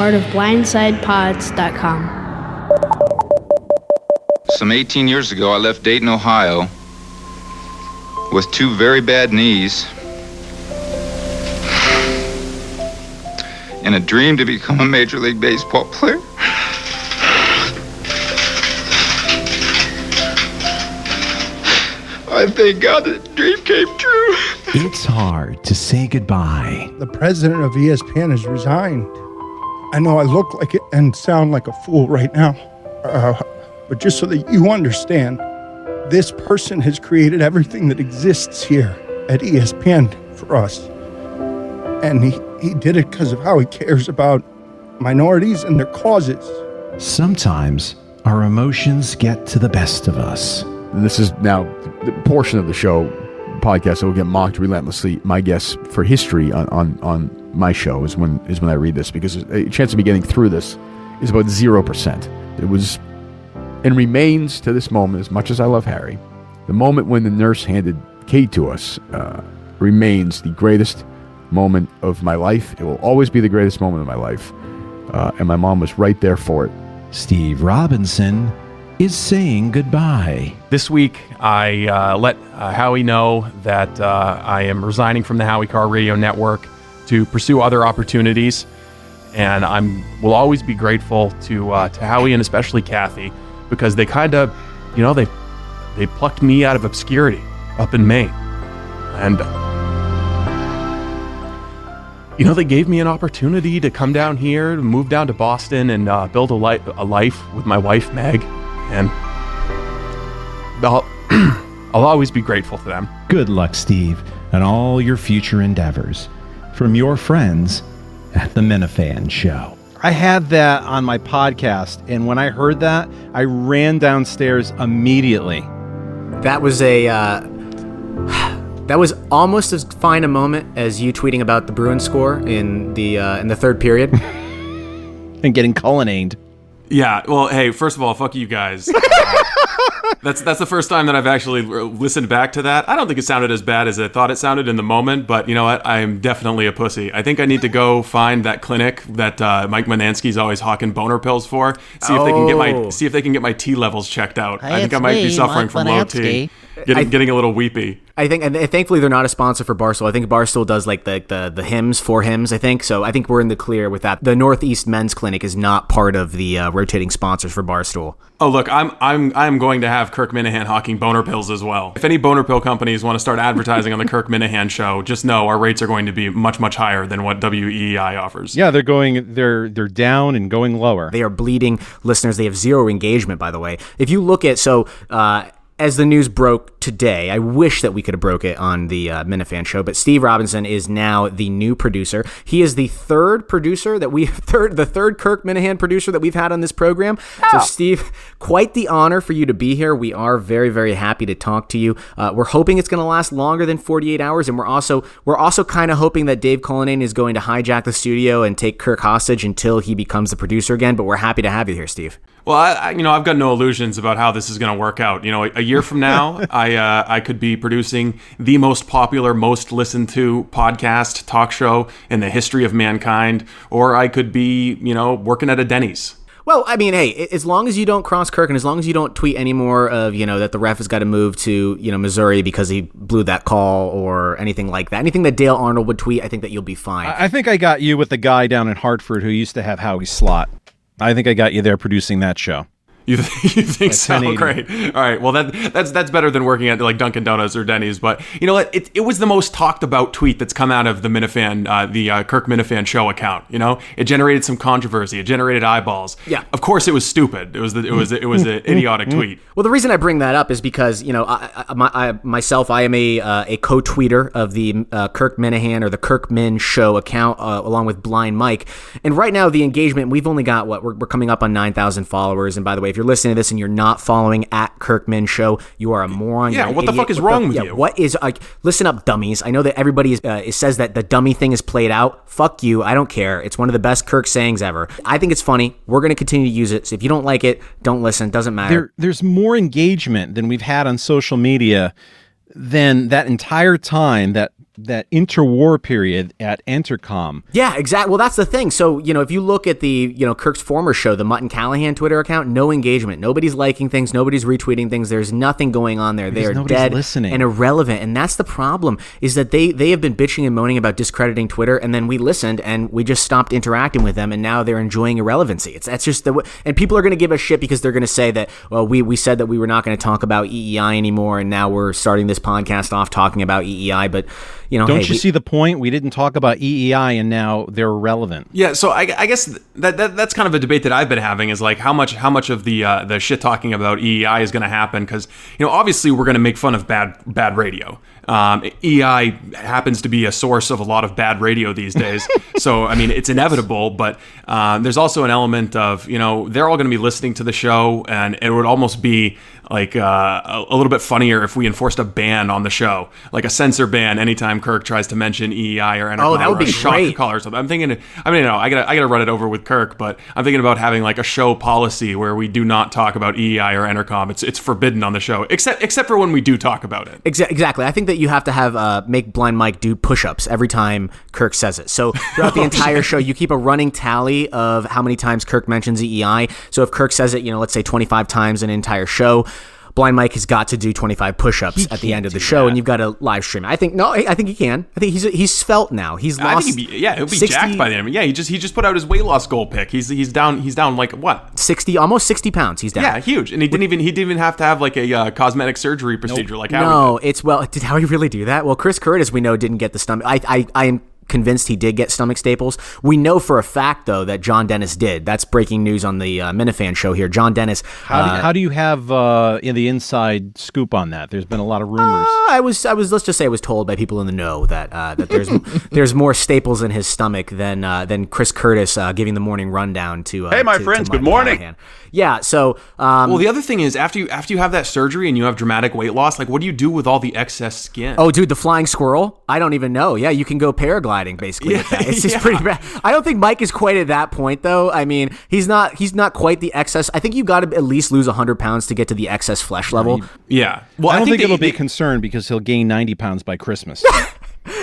part of BlindsidePods.com. Some 18 years ago, I left Dayton, Ohio with two very bad knees and a dream to become a Major League Baseball player. I thank God that the dream came true. It's hard to say goodbye. The president of ESPN has resigned. I know I look like it and sound like a fool right now, uh, but just so that you understand, this person has created everything that exists here at ESPN for us. And he, he did it because of how he cares about minorities and their causes. Sometimes our emotions get to the best of us. And this is now the portion of the show podcast that will get mocked relentlessly. My guess for history on, on, on my show is when is when I read this because a chance of me getting through this is about zero percent. It was and remains to this moment, as much as I love Harry, the moment when the nurse handed Kate to us uh, remains the greatest moment of my life. It will always be the greatest moment of my life. Uh, and my mom was right there for it. Steve Robinson is saying goodbye. This week, I uh, let uh, Howie know that uh, I am resigning from the Howie Carr Radio Network to pursue other opportunities, and I'm will always be grateful to uh, to Howie and especially Kathy because they kind of, you know, they they plucked me out of obscurity up in Maine, and you know they gave me an opportunity to come down here, move down to Boston, and uh, build a, li- a life with my wife Meg, and I'll I'll always be grateful to them. Good luck, Steve, and all your future endeavors. From your friends at the Minifan Show. I had that on my podcast, and when I heard that, I ran downstairs immediately. That was a uh, that was almost as fine a moment as you tweeting about the Bruins score in the uh, in the third period. and getting Cullinaned. Yeah, well, hey, first of all, fuck you guys. Uh, that's that's the first time that I've actually listened back to that. I don't think it sounded as bad as I thought it sounded in the moment, but you know what? I'm definitely a pussy. I think I need to go find that clinic that uh, Mike Mutnansky's always hawking boner pills for. See if they can get my Oh. see if they can get my T levels checked out. I think I might be suffering Mike from low T, getting I- getting a little weepy. I think, and thankfully they're not a sponsor for Barstool. I think Barstool does like the, the the Hims for Hims. I think so. I think we're in the clear with that. The Northeast Men's Clinic is not part of the uh, rotating sponsors for Barstool. Oh look, I'm I'm I'm going to have Kirk Minihane hawking boner pills as well. If any boner pill companies want to start advertising on the Kirk Minihane show, just know our rates are going to be much much higher than what WEEI offers. Yeah, they're going. They're they're down and going lower. They are bleeding listeners. They have zero engagement, by the way. If you look at so. Uh, as the news broke today, I wish that we could have broke it on the uh, Minifan show, but Steve Robinson is now the new producer. He is the third producer that we third the third Kirk Minihane producer that we've had on this program. So Steve, quite the honor for you to be here. We are very very happy to talk to you. Uh, we're hoping it's going to last longer than 48 hours, and we're also we're also kind of hoping that Dave Cullinane is going to hijack the studio and take Kirk hostage until he becomes the producer again. But we're happy to have you here, Steve. Well, I, I, you know, I've got no illusions about how this is going to work out. You know, a, a year from now, I uh, I could be producing the most popular, most listened to podcast talk show in the history of mankind, or I could be, you know, working at a Denny's. Well, I mean, hey, as long as you don't cross Kirk and as long as you don't tweet any more of, you know, that the ref has got to move to, you know, Missouri because he blew that call or anything like that, anything that Dale Arnold would tweet, I think that you'll be fine. I I think I got you with the guy down in Hartford who used to have Howie Slot. I think I got you there producing that show. You, th- you think so? Great. All right. Well, that that's that's better than working at like Dunkin' Donuts or Denny's. But you know what? It, it was the most talked about tweet that's come out of the Minifan, uh, the uh, Kirk Minifan show account. You know, it generated some controversy. It generated eyeballs. Yeah. Of course, it was stupid. It was the, it was it was an idiotic tweet. Well, the reason I bring that up is because you know, I, I, my, I myself, I am a uh, a co-tweeter of the uh, Kirk Minihane or the Kirk Min Show account, uh, along with Blind Mike. And right now, the engagement we've only got what we're, we're coming up on nine thousand followers. And by the way, if you're listening to this and you're not following at Kirk Min Show, you are a moron. Yeah, what the fuck is What wrong with yeah, you? What is like? Listen up, dummies. I know that everybody is, uh, it says that the dummy thing is played out. Fuck you. I don't care. It's one of the best Kirk sayings ever. I think it's funny. We're gonna continue to use it. So if you don't like it, don't listen. Doesn't matter. There, there's more engagement than we've had on social media than that entire time that that interwar period at Entercom. Yeah, exactly. Well, that's the thing. So, you know, if you look at the, you know, Kirk's former show, the Mutt and Callahan Twitter account, no engagement. Nobody's liking things. Nobody's retweeting things. There's nothing going on there. they are dead listening. and irrelevant. And that's the problem is that they, they have been bitching and moaning about discrediting Twitter. And then we listened and we just stopped interacting with them. And now they're enjoying irrelevancy. It's, that's just the, w- and people are going to give a shit because they're going to say that, well, we, we said that we were not going to talk about EEI anymore. And now we're starting this podcast off talking about EEI. But, you know, Don't hey, you we- see the point? We didn't talk about EEI and now they're irrelevant. Yeah, so I, I guess that, that that's kind of a debate that I've been having is like how much how much of the uh, the shit talking about EEI is going to happen because you know obviously we're going to make fun of bad bad radio. Um, EEI happens to be a source of a lot of bad radio these days, so I mean it's inevitable. But uh, there's also an element of you know they're all going to be listening to the show, and it would almost be like uh, a, a little bit funnier if we enforced a ban on the show, like a censor ban anytime Kirk tries to mention EEI or Entercom Oh, that would or a be shock great. collar or something. I'm thinking, I mean, you know, I gotta, I gotta run it over with Kirk, but I'm thinking about having like a show policy where we do not talk about EEI or Entercom. It's, it's forbidden on the show, except, except for when we do talk about it. Exa- exactly. I think that you have to have uh, make Blind Mike do push-ups every time Kirk says it. So throughout the entire show, you keep a running tally of how many times Kirk mentions EEI. So if Kirk says it, you know, let's say 25 times an entire show. Blind Mike has got to do 25 push-ups at the end of the show, and you've got to live stream. I think no, I think he can. I think he's he's svelte now. He's lost. he'd be, yeah, he'll be 60 jacked by the end. Yeah, he just, he just put out his weight loss goal pick. He's, he's down, he's down like what? 60, almost 60 pounds. He's down. Yeah, huge. And he didn't even, he didn't even have to have like a uh, cosmetic surgery procedure like Howie No, it's well. Did Howie really do that? Well, Chris Curtis, we know, didn't get the stomach. I, I, I am convinced he did get stomach staples. We know for a fact though that John Dennis did. That's breaking news on the uh, Minifan show here. John Dennis. How, do, uh, how do you have uh, in the inside scoop on that? There's been a lot of rumors. I was, I was. Let's just say I was told by people in the know that uh, that there's there's more staples in his stomach than uh, than Chris Curtis uh, giving the morning rundown to. Uh, Hey, my to- to friends, good morning. Callahan. Yeah. So. Um, Well, the other thing is after you, after you have that surgery and you have dramatic weight loss, like what do you do with all the excess skin? Oh, dude, the flying squirrel? I don't even know. Yeah, you can go paragliding basically with that. It's just yeah. pretty bad. I don't think Mike is quite at that point though. I mean, he's not he's not quite the excess. I think you got to at least lose 100 pounds to get to the excess flesh level. yeah. Well, I don't think, they- it'll be a concern because he'll gain 90 pounds by Christmas.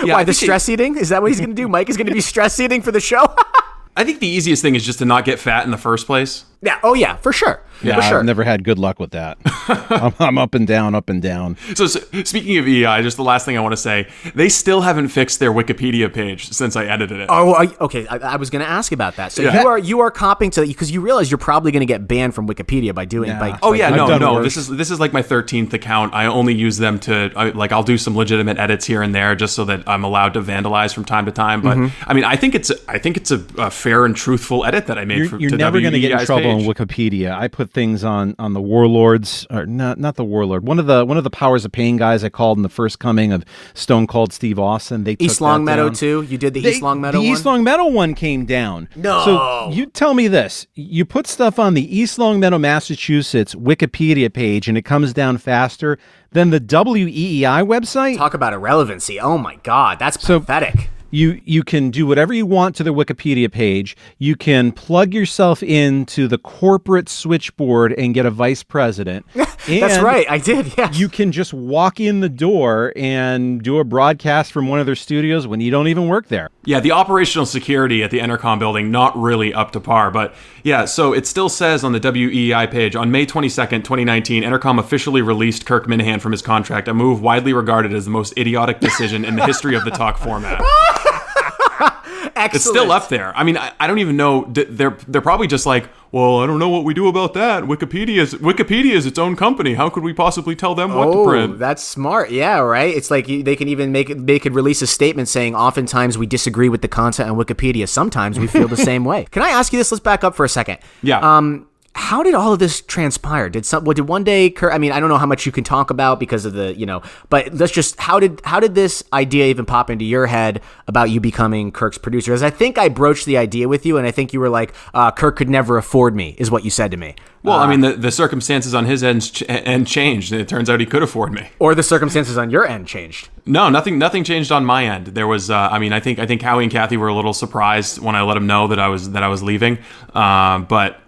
yeah, Why the think they- stress eating? Is that what he's going to do? Mike is going to be stress eating for the show? I think the easiest thing is just to not get fat in the first place. Yeah. Oh yeah, for sure. Yeah, for sure. I've never had good luck with that. I'm, I'm up and down, up and down. So, so speaking of EI, just the last thing I want to say, they still haven't fixed their Wikipedia page since I edited it. Oh, are you- okay. I, I was going to ask about that. So Yeah. you are you are copping to because you realize you're probably going to get banned from Wikipedia by doing Yeah. by. Oh by yeah, I've no, no. worse. This is this is like my thirteenth account. I only use them to I, like I'll do some legitimate edits here and there just so that I'm allowed to vandalize from time to time. But Mm-hmm. I mean, I think it's I think it's a, a fair and truthful edit that I made. You're, for, you're to never going to get in trouble on Wikipedia. I put things on on the warlords, or not not the warlord. One of the one of the powers of pain guys I called in the first coming of Stone Cold Steve Austin. They East took that Longmeadow down. too. You did the They- East Longmeadow The one. East Longmeadow one came down. No. So you tell me this: you put stuff on the East Longmeadow, Massachusetts Wikipedia page, and it comes down faster than the WEEI website. Talk about irrelevancy. Oh my God, that's So- pathetic. You you can do whatever you want to the Wikipedia page. You can plug yourself into the corporate switchboard and get a vice president. That's right. I did. Yeah. You can just walk in the door and do a broadcast from one of their studios when you don't even work there. Yeah, the operational security at the Entercom building not really up to par, but yeah, so it still says on the WEEI page on May 22nd, 2019, Entercom officially released Kirk Minihane from his contract, a move widely regarded as the most idiotic decision in the history of the talk format. Excellent. It's still up there. I mean, I, I don't even know. They're they're probably just like, well, I don't know what we do about that. Wikipedia is Wikipedia is its own company. How could we possibly tell them what to Oh, print? that's smart. Yeah, right. It's like they can even make. They could release a statement saying, "Oftentimes we disagree with the content on Wikipedia. Sometimes we feel the same way." Can I ask you this? Let's back up for a second. Yeah. Um, how did all of this transpire? Did some? What did one day? Kurt, I mean, I don't know how much you can talk about because of the, you know, but let's just how did how did this idea even pop into your head about you becoming Kirk's producer? As I think I broached the idea with you, and I think you were like, uh, "Kirk could never afford me," is what you said to me. Well, I mean, the, the circumstances on his end, ch- end changed, and it turns out he could afford me. Or the circumstances on your end changed. No, nothing. Nothing changed on my end. There was. Uh, I mean, I think. I think Howie and Kathy were a little surprised when I let them know that I was that I was leaving. Uh, but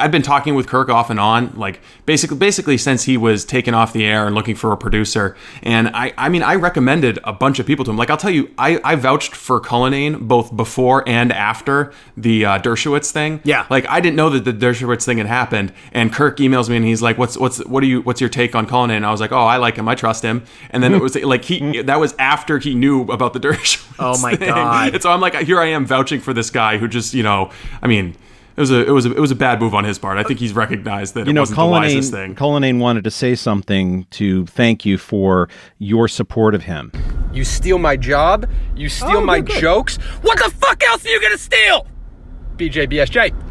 I'd been talking with Kirk off and on, like basically, basically since he was taken off the air and looking for a producer. And I, I mean, I recommended a bunch of people to him. Like I'll tell you, I, I vouched for Cullinane both before and after the uh, Dershowitz thing. Yeah. Like I didn't know that the Dershowitz thing had happened, and Kirk emails me and he's like, "What's what's what do you what's your take on Cullinane?" And I was like, "Oh, I like him. I trust him." And then it was like he that was after he knew about the Dershowitz. Oh my thing. God. And so I'm like, here I am vouching for this guy who just you know, I mean. It was a it was a, it was a bad move on his part. I think he's recognized that You it know, wasn't the wisest Cullinane, thing. Cullinane wanted to say something to thank you for your support of him. You steal my job. You steal oh, my jokes. What the fuck else are you gonna steal? BJ BSJ.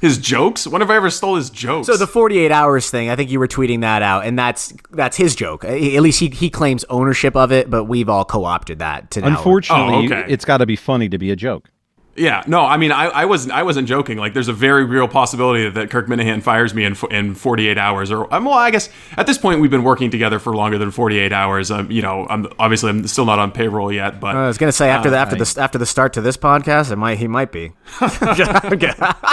His jokes? When have I ever stole his jokes? So the 48 hours thing, I think you were tweeting that out, and that's that's his joke. At least he, he claims ownership of it, but we've all co-opted that to now. Unfortunately, Oh, okay. it's got to be funny to be a joke. Yeah, no, I mean, I, I wasn't, I wasn't joking. Like, there's a very real possibility that Kirk Minihane fires me in in 48 hours, or um, well, I guess at this point we've been working together for longer than 48 hours. Um, you know, I'm obviously I'm still not on payroll yet, but I was gonna say after the after the after the start to this podcast, it might he might be.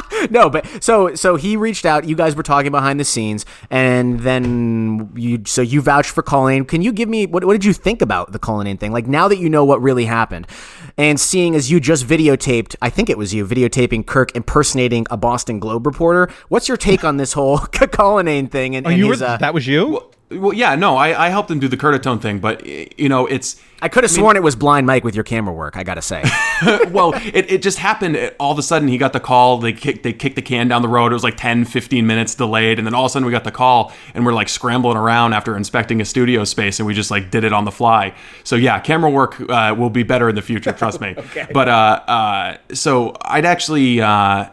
no, but so so he reached out. You guys were talking behind the scenes, and then you so you vouched for Cullinane. Can you give me what what did you think about the Cullinane thing? Like now that you know what really happened, and seeing as you just videotaped, I think it was you videotaping Kirk impersonating a Boston Globe reporter. What's your take on this whole Colleen thing? And, Oh, and you his, were, uh, that was you? Well, yeah, no, I, I helped him do the Curtatone thing, but you know, it's I could have sworn it was blind Mike with your camera work. I gotta say. well, it, it just happened. All of a sudden, he got the call. They kicked, they kicked the can down the road. It was like 10, 15 minutes delayed. And then all of a sudden, we got the call and we're like scrambling around after inspecting a studio space. And we just like did it on the fly. So, yeah, camera work uh, will be better in the future. Trust me. okay. But uh, uh, so I'd actually. Uh,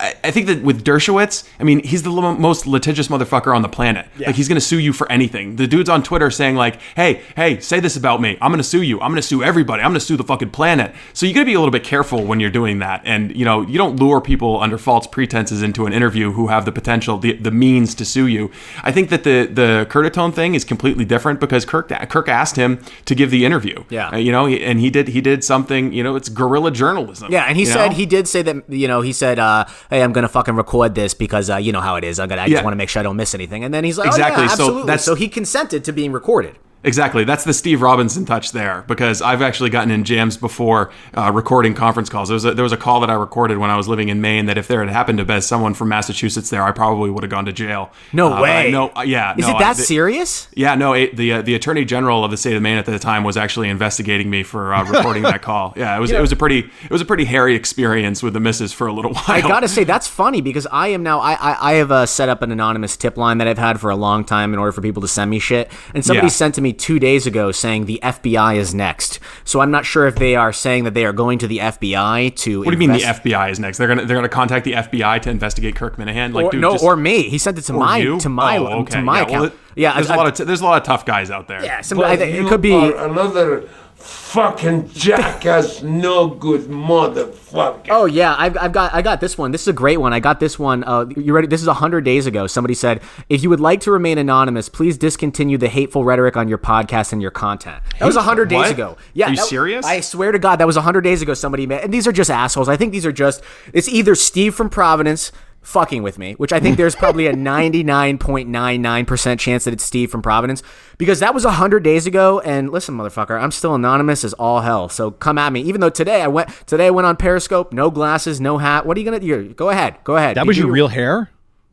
I I think that with Dershowitz, I mean, he's the lo- most litigious motherfucker on the planet. Like, he's going to sue you for anything. The dude's on Twitter saying, like, hey, hey, say this about me. I'm going to sue you. I'm going to sue everybody. I'm going to sue the fucking planet. So you got to be a little bit careful when you're doing that. And, you know, you don't lure people under false pretenses into an interview who have the potential, the, the means to sue you. I think that the, the Curtatone thing is completely different because Kirk, Kirk asked him to give the interview. Yeah. Uh, you know, and he did, he did something, you know, it's guerrilla journalism. Yeah, and he said know? he did say that you know he said, uh, "Hey, I'm gonna fucking record this because uh, you know how it is. I'm gonna I just want to make sure I don't miss anything." And then he's like, Exactly, "Oh, yeah, so absolutely." that's- so he consented to being recorded. Exactly. That's the Steve Robinson touch there because I've actually gotten in jams before uh, recording conference calls. There was, a, there was a call that I recorded when I was living in Maine that if there had happened to be someone from Massachusetts there, I probably would have gone to jail. No Uh, way. I know, uh, yeah. Is no, it I- that the- serious? Yeah, no. It, the uh, the attorney general of the state of Maine at the time was actually investigating me for uh, recording that call. Yeah, it was it was a pretty it was a pretty hairy experience with the missus for a little while. I gotta say that's funny because I am now I I, I have uh, set up an anonymous tip line that I've had for a long time in order for people to send me shit. And somebody Yeah. sent to me two days ago saying the FBI is next. So I'm not sure if they are saying that they are going to the FBI to. What do you mean the FBI is next? They're gonna they're gonna contact the FBI to investigate Kirk Minihane? Like, or, dude, no, just- or me. He sent it to my you? to my Oh, okay. to my yeah, account. well, it- yeah, there's I- a lot of t- there's a lot of tough guys out there. yeah. Some, I, it could be. another fucking jackass, no good motherfucker. Oh yeah, I've, I've got I got this one. This is a great one. I got this one. Uh, you ready? This is hundred days ago. Somebody said, "If you would like to remain anonymous, please discontinue the hateful rhetoric on your podcast and your content." That was hundred days ago. Yeah, Are you that- serious? I swear to God, that was hundred days ago. Somebody made, and these are just assholes. I think these are just. It's either Steve from Providence. Fucking with me, which I think there's probably a 99.99% chance that it's Steve from Providence because that was 100 days ago. And listen, motherfucker, I'm still anonymous as all hell. So come at me. Even though today I went, today I went on Periscope, no glasses, no hat. What are you going to do? Go ahead. Go ahead. That You was your real hair?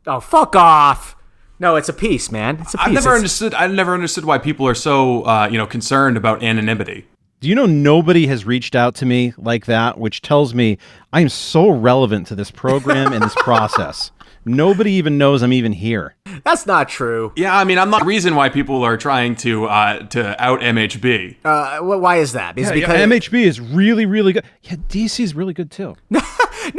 Oh, fuck off. No, it's a piece, man. It's a piece. I've never It's- understood. I've never understood why people are so uh, you know concerned about anonymity. Do you know nobody has reached out to me like that, which tells me I am so relevant to this program and this process. Nobody even knows I'm even here. That's not true. Yeah, I mean, I'm not the reason why people are trying to uh, to out MHB. Uh, wh- why is that? Is Yeah, because MHB is really, really good. Yeah, DC is really good too. no?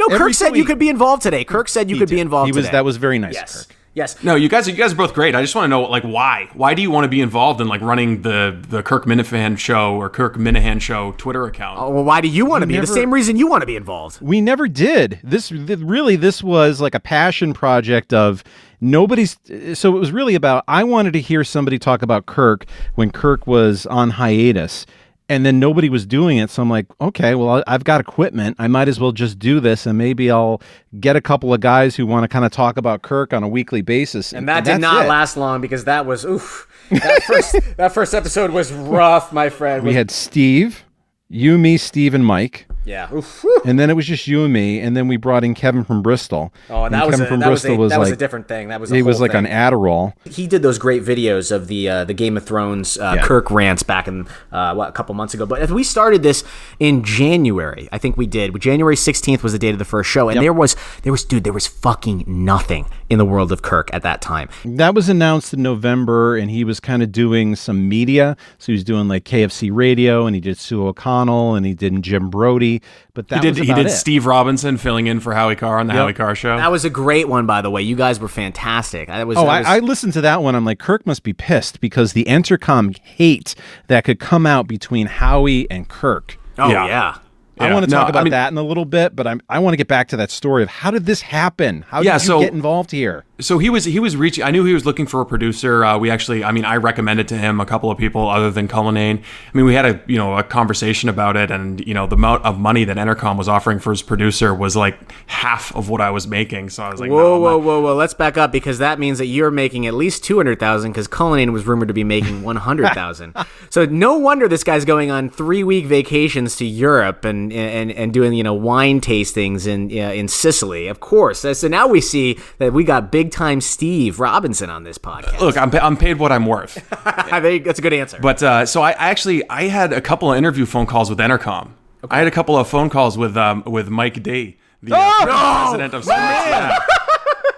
Kirk every said you could be involved today. Kirk said you could be involved He was today. that was very nice Yes. Kirk. Yes. No, you guys, you guys are both great. I just want to know, like, why? Why do you want to be involved in like running the the Kirk Minifan show or Kirk Minihane show Twitter account? Oh, well, why do you want to be? never- The same reason you want to be involved. We never did. This really, this was like a passion project of nobody's. So it was really about. I wanted to hear somebody talk about Kirk when Kirk was on hiatus, and then nobody was doing it. So I'm like, okay, well, I've got equipment. I might as well just do this, and maybe I'll get a couple of guys who want to kind of talk about Kirk on a weekly basis. And that did not it. last long because that was oof. That first that first episode was rough, my friend. We had Steve, you, me, Steve, and Mike. Yeah. Oof. And then it was just you and me, and then we brought in Kevin from Bristol. Oh, and that was Kevin a, from that was Bristol a, was that was like a different thing. That was a he was like thing. on Adderall. he did those great videos of the uh, the Game of Thrones uh, Yeah. Kirk rants back in uh, what a couple months ago. But we started this in January. I think we did. January sixteenth was the date of the first show, and there was there was dude there was fucking nothing in the world of Kirk at that time. That was announced in November, and he was kind of doing some media. So he was doing like KFC Radio, and he did Sue O'Connell, and he did Jim Braude. But that he did. was He did it. Steve Robinson filling in for Howie Carr on the Yep. Howie Carr show. That was a great one, by the way. You guys were fantastic. That was. Oh, that was- I, I listened to that one. I'm like, Kirk must be pissed because the Entercom hate that could come out between Howie and Kirk. oh yeah. yeah. I want to No, talk I about mean- that in a little bit, but I'm, I want to get back to that story of how did this happen? How Yeah, did you so- get involved here? so he was he was reaching. I knew he was looking for a producer. Uh, we actually, I mean, I recommended to him a couple of people other than Cullinane. I mean, we had a you know a conversation about it, and you know the amount of money that Entercom was offering for his producer was like half of what I was making. So I was like, Whoa, no, whoa, not- whoa, whoa! Let's back up because that means that you're making at least two hundred thousand. Because Cullinane was rumored to be making one hundred thousand. so no wonder this guy's going on three week vacations to Europe and and and doing you know wine tastings in uh, in Sicily. Of course. So now we see that we got big time Steve Robinson on this podcast. Look, I'm, I'm paid what I'm worth. I think that's a good answer. But uh, so I, I actually I had a couple of interview phone calls with Entercom. I had a couple of phone calls with um, with Mike Day, the uh, president of.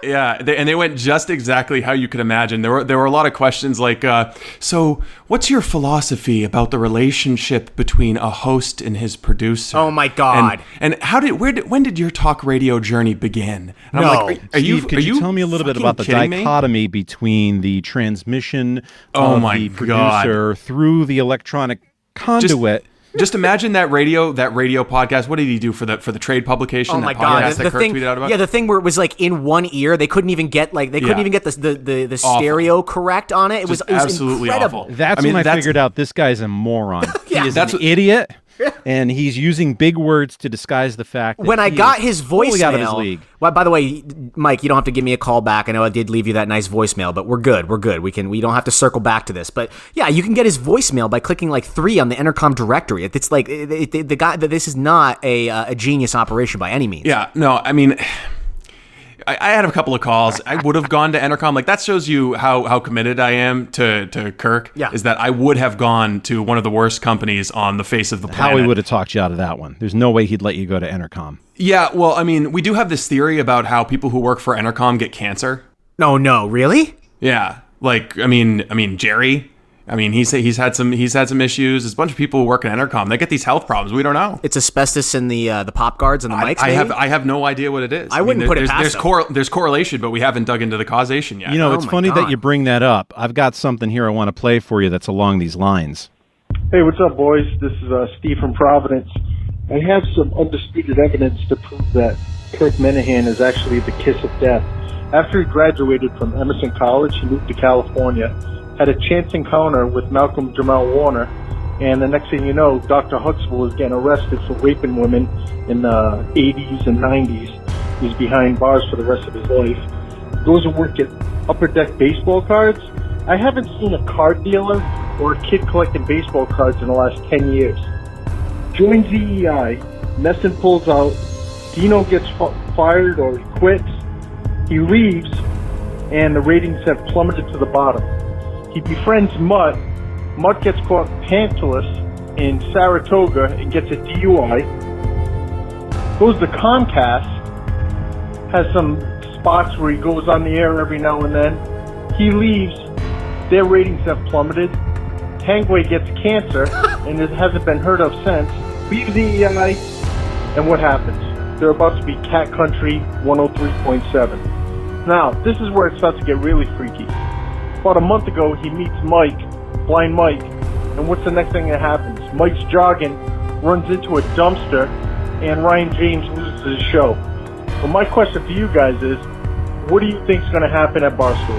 Yeah, yeah they, and they went just exactly how you could imagine. There were there were a lot of questions like, uh, so what's your philosophy about the relationship between a host and his producer? Oh, my God. And, and how did where did when did your talk radio journey begin? And No. I'm like, are, are you Steve, could are you, tell me a little bit about the kidding me? dichotomy between the transmission Oh of my the God. producer through the electronic conduit? Just imagine that radio that radio podcast. What did he do for the for the trade publication? Oh that my podcast god! The, the Kirk thing, tweeted out about? yeah, the thing where it was like in one ear, they couldn't even get like they couldn't Yeah. even get the the the, the stereo correct on it. It was, Just it was absolutely incredible. awful. That's I mean, when I that's- figured out this guy's a moron. Yeah. he is That's an what- idiot, and he's using big words to disguise the fact. That When I got is his fully out of his voicemail, league. well, by the way, Mike, you don't have to give me a call back. I know I did leave you that nice voicemail, but we're good. We're good. We can. We don't have to circle back to this. But yeah, you can get his voicemail by clicking like three on the Entercom directory. It's like it, it, it- the guy that this is not a uh, a genius operation by any means. Yeah, no, I mean, I, I had a couple of calls. I would have gone to Entercom. Like that shows you how how committed I am to to Kirk. Yeah. is that I would have gone to one of the worst companies on the face of the planet. Howie would have talked you out of that one. There's no way he'd let you go to Entercom. Yeah, well, I mean, we do have this theory about how people who work for Entercom get cancer. No, no, really? Yeah, like I mean, I mean Jerry. I mean, he's he's had some he's had some issues. There's a bunch of people who work at Entercom. They get these health problems. We don't know. It's asbestos in the uh, the pop guards and the I, mics. I have I have no idea what it is. I wouldn't mean, put it there's, past there's, them. cor- there's correlation, but we haven't dug into the causation yet. You know, Oh it's funny God. that you bring that up. I've got something here I want to play for you that's along these lines. Hey, what's up, boys? This is uh, Steve from Providence. I have some undisputed evidence to prove that Kirk Minihane is actually the kiss of death. After he graduated from Emerson College, he moved to California, had a chance encounter with Malcolm Jamal Warner, and the next thing you know, Dr. Huxtable is getting arrested for raping women in uh, the 80s and 90s. He's behind bars for the rest of his life. Goes to work at Upper Deck Baseball Cards. I haven't seen a card dealer or a kid collecting baseball cards in the last 10 years. Joins EEI, Messon pulls out, Dino gets fi- fired or he quits, he leaves, and the ratings have plummeted to the bottom. He befriends Mutt, Mutt gets caught pantless in Saratoga and gets a DUI, goes to Comcast, has some spots where he goes on the air every now and then. He leaves, their ratings have plummeted. Tangway gets cancer and it hasn't been heard of since. Leaves the EI, and what happens? They're about to be Cat Country 103.7. Now, this is where it starts to get really freaky. About a month ago, he meets Mike, Blind Mike, and what's the next thing that happens? Mike's jogging, runs into a dumpster, and Ryan James loses his show. But my question for you guys is, what do you think is going to happen at Barstool?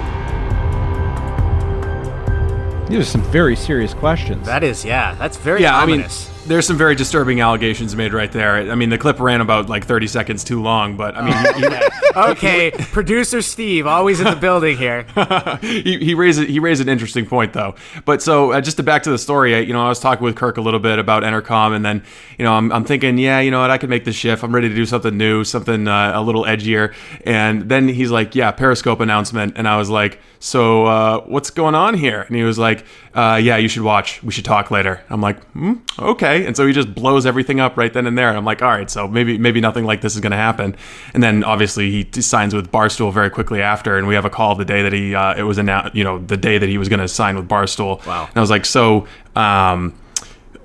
These are some very serious questions. That is, yeah, that's very yeah, ominous. I mean, there's some very disturbing allegations made right there. I mean, the clip ran about like 30 seconds too long, but I mean, he, okay, producer Steve, always in the building here. he, he raised he raised an interesting point though. But so uh, just to back to the story, I, you know, I was talking with Kirk a little bit about Entercom, and then you know, I'm, I'm thinking, yeah, you know what, I could make the shift. I'm ready to do something new, something uh, a little edgier. And then he's like, yeah, Periscope announcement, and I was like, so uh, what's going on here? And he was like, uh, yeah, you should watch. We should talk later. I'm like, hmm, okay. And so he just blows everything up right then and there. And I'm like, all right, so maybe maybe nothing like this is going to happen. And then obviously he signs with Barstool very quickly after, and we have a call the day that he uh, it was announced, you know, the day that he was going to sign with Barstool. Wow. And I was like, so. Um,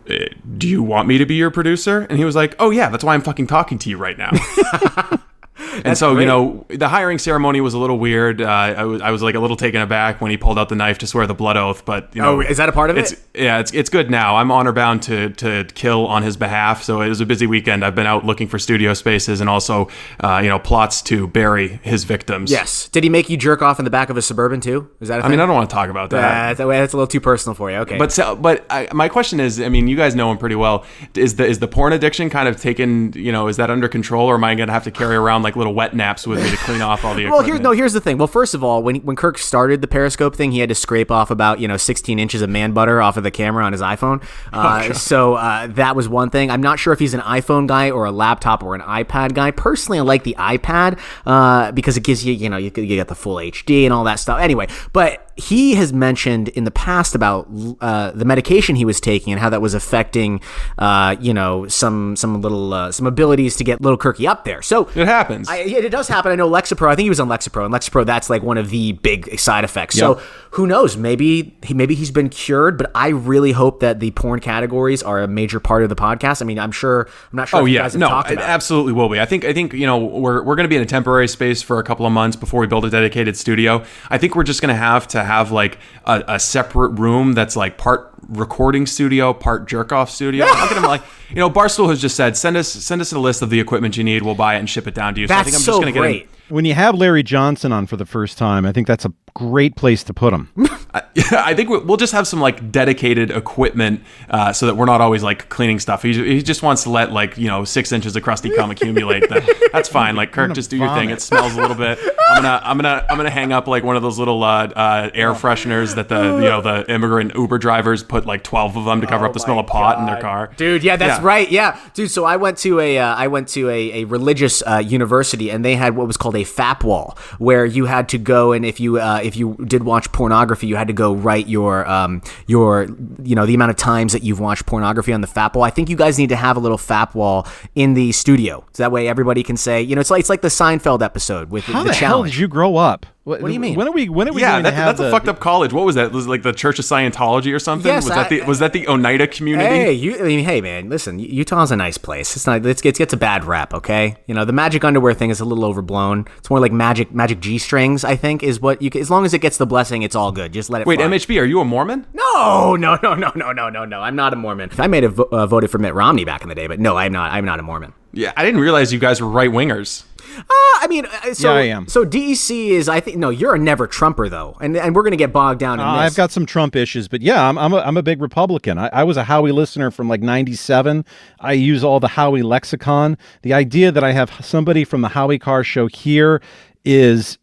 eh, do you want me to be your producer? And he was like, "Oh yeah, that's why I'm fucking talking to you right now." and so great. you know, the hiring ceremony was a little weird. Uh, I was I was like a little taken aback when he pulled out the knife to swear the blood oath. But you know, Oh, is that a part of it's, it? Yeah, it's it's good now. I'm honor bound to to kill on his behalf. So it was a busy weekend. I've been out looking for studio spaces and also uh, you know plots to bury his victims. Yes. Did he make you jerk off in the back of a suburban too? Is that? a I mean? I don't want to talk about that. Uh, that's, that's a little too personal for you. Okay. But so, but I, my question is, I mean, you guys know him pretty well. Is the is the porn addiction kind of taken? You know, is that under control, or am I going to have to carry around like little wet naps with me to clean off all the well, here, no. Here's the thing. Well, first of all, when when Kirk started the Periscope thing, he had to scrape off about you know 16 inches of man butter off of the camera on his iPhone. Uh, so uh, that was one thing. I'm not sure if he's an iPhone guy or a laptop or an iPad guy. Personally, I like the iPad uh, because it gives you you know you, you get the full HD and all that stuff. Anyway, but he has mentioned in the past about uh, the medication he was taking and how that was affecting, uh, you know, some some little uh, some abilities to get little Kirky up there. So it happens. I, yeah, it does happen. I know Lexapro. I think he was on Lexapro, and Lexapro that's like one of the big side effects. Yep. So who knows? Maybe he maybe he's been cured. But I really hope that the porn categories are a major part of the podcast. I mean, I'm sure. I'm not sure. Oh if you yeah, guys no, talked it about it. absolutely will be. I think I think you know we're we're going to be in a temporary space for a couple of months before we build a dedicated studio. I think we're just going to have to have like a, a separate room that's like part recording studio, part jerk off studio. I'm gonna like you know Barstool has just said send us send us a list of the equipment you need. We'll buy it and ship it down to you. so I think I'm just going to get him- When you have Larry Johnson on for the first time, I think that's a great place to put him. I, I think we- we'll just have some like dedicated equipment uh, so that we're not always like cleaning stuff. He, he just wants to let like you know six inches of crusty cum accumulate. That, that's fine. Like Kirk, just do your thing. It smells a little bit. I'm gonna I'm gonna I'm gonna hang up like one of those little uh, uh, air fresheners that the you know the immigrant Uber drivers put like twelve of them to cover up the smell of pot in their car. Dude, yeah, that's right. Yeah, dude. So I went to a uh, I went to a, a religious uh, university, and they had what was called a FAP wall, where you had to go and if you uh, if you did watch pornography, you had to go write your um your you know the amount of times that you've watched pornography on the FAP wall. I think you guys need to have a little FAP wall in the studio, so that way everybody can say you know it's like it's like the Seinfeld episode with How the, the, hell challenge. did you grow up? What, do you mean? When are we? When are we Yeah, going that, to have that's the, a fucked up college. What was that? Was it like the Church of Scientology or something? Yes, was that the was that the Oneida community? Hey, you. I mean, hey, man. Listen, Utah's a nice place. It's not. It's, it gets a bad rap. Okay, you know the magic underwear thing is a little overblown. It's more like magic magic g strings. I think is what you. Can, as long as it gets the blessing, it's all good. Just let it. Wait, fly. MHB, are you a Mormon? No, no, no, no, no, no, no, no. I'm not a Mormon. I may have vo- uh, voted for Mitt Romney back in the day, but no, I'm not. I'm not a Mormon. Yeah, I didn't realize you guys were right wingers. Uh, I mean, uh, so Yeah, I am. so DEC is. I think no, you're a never Trumper though, and and we're gonna get bogged down in Uh, this. I've got some Trump issues, but yeah, I'm I'm a, I'm a big Republican. I, I was a Howie listener from like '97. I use all the Howie lexicon. The idea that I have somebody from the Howie Carr Show here is.